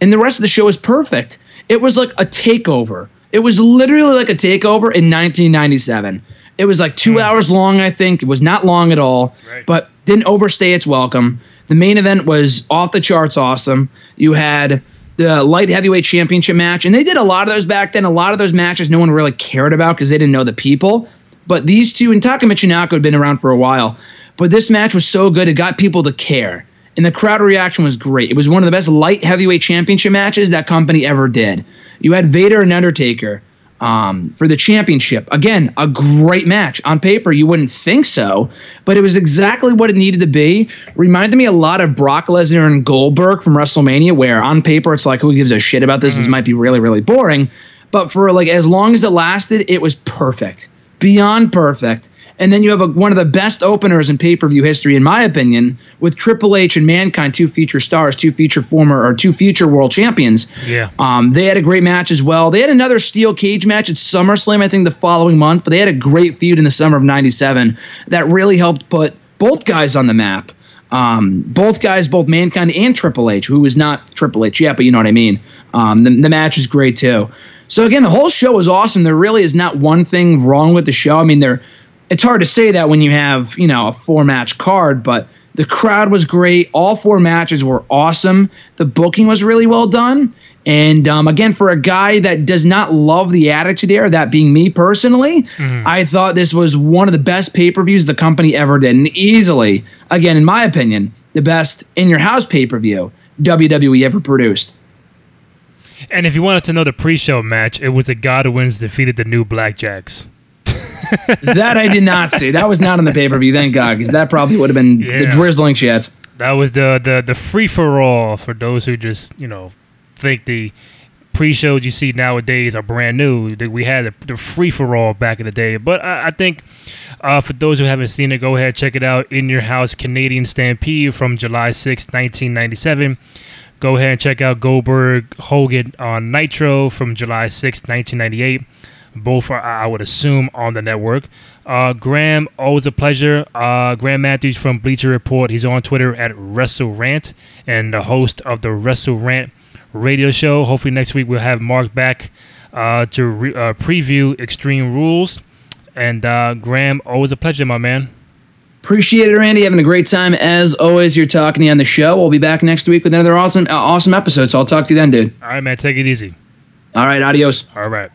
And the rest of the show was perfect. It was like a takeover. It was literally like a takeover in 1997. It was like two hours long, I think. It was not long at all, Right. but didn't overstay its welcome. The main event was off the charts awesome. You had the light heavyweight championship match, and they did a lot of those back then. A lot of those matches no one really cared about because they didn't know the people. But these two, and Taka Michinoku had been around for a while, but this match was so good it got people to care. And the crowd reaction was great. It was one of the best light heavyweight championship matches that company ever did. You had Vader and Undertaker um, for the championship. Again, a great match. On paper, you wouldn't think so, but it was exactly what it needed to be. Reminded me a lot of Brock Lesnar and Goldberg from WrestleMania, where on paper it's like, who gives a shit about this? This might be really, really boring. But for like as long as it lasted, it was perfect, beyond perfect. And then you have a, one of the best openers in pay per view history, in my opinion, with Triple H and Mankind, two future stars, two future former or two future world champions. Yeah. Um, they had a great match as well. They had another steel cage match at SummerSlam, I think, the following month, but they had a great feud in the summer of '97 that really helped put both guys on the map. Um, both guys, both Mankind and Triple H, who was not Triple H yet, but you know what I mean. Um, the, the match was great too. So again, the whole show was awesome. There really is not one thing wrong with the show. I mean, there. It's hard to say that when you have you know a four match card, but the crowd was great. All four matches were awesome. The booking was really well done. And um, again, for a guy that does not love the Attitude Era, that being me personally, I thought this was one of the best pay per views the company ever did. And easily, again, in my opinion, the best in your house pay per view WWE ever produced. And if you wanted to know the pre-show match, it was the Godwins defeated the New Blackjacks. that I did not see. That was not on the pay per view. Thank God, because that probably would have been the Yeah. drizzling shits. That was the the the free for all for those who just you know think the pre-shows you see nowadays are brand new. We had the, the free for all back in the day, but I, I think uh, for those who haven't seen it, go ahead check it out. In Your House Canadian Stampede from July 6, 1997. Go ahead and check out Goldberg Hogan on Nitro from July 6, 1998. Both are, I would assume, on the network. Uh, Graham, always a pleasure. Uh, Graham Matthews from Bleacher Report. He's on Twitter at Wrestle Rant and the host of the Wrestle Rant radio show. Hopefully, next week we'll have Mark back uh, to re- uh, preview Extreme Rules. And uh, Graham, always a pleasure, my man. Appreciate it, Randy. Having a great time as always. You're talking to you on the show. We'll be back next week with another awesome, uh, awesome episode. So I'll talk to you then, dude. All right, man. Take it easy. All right, adios. All right.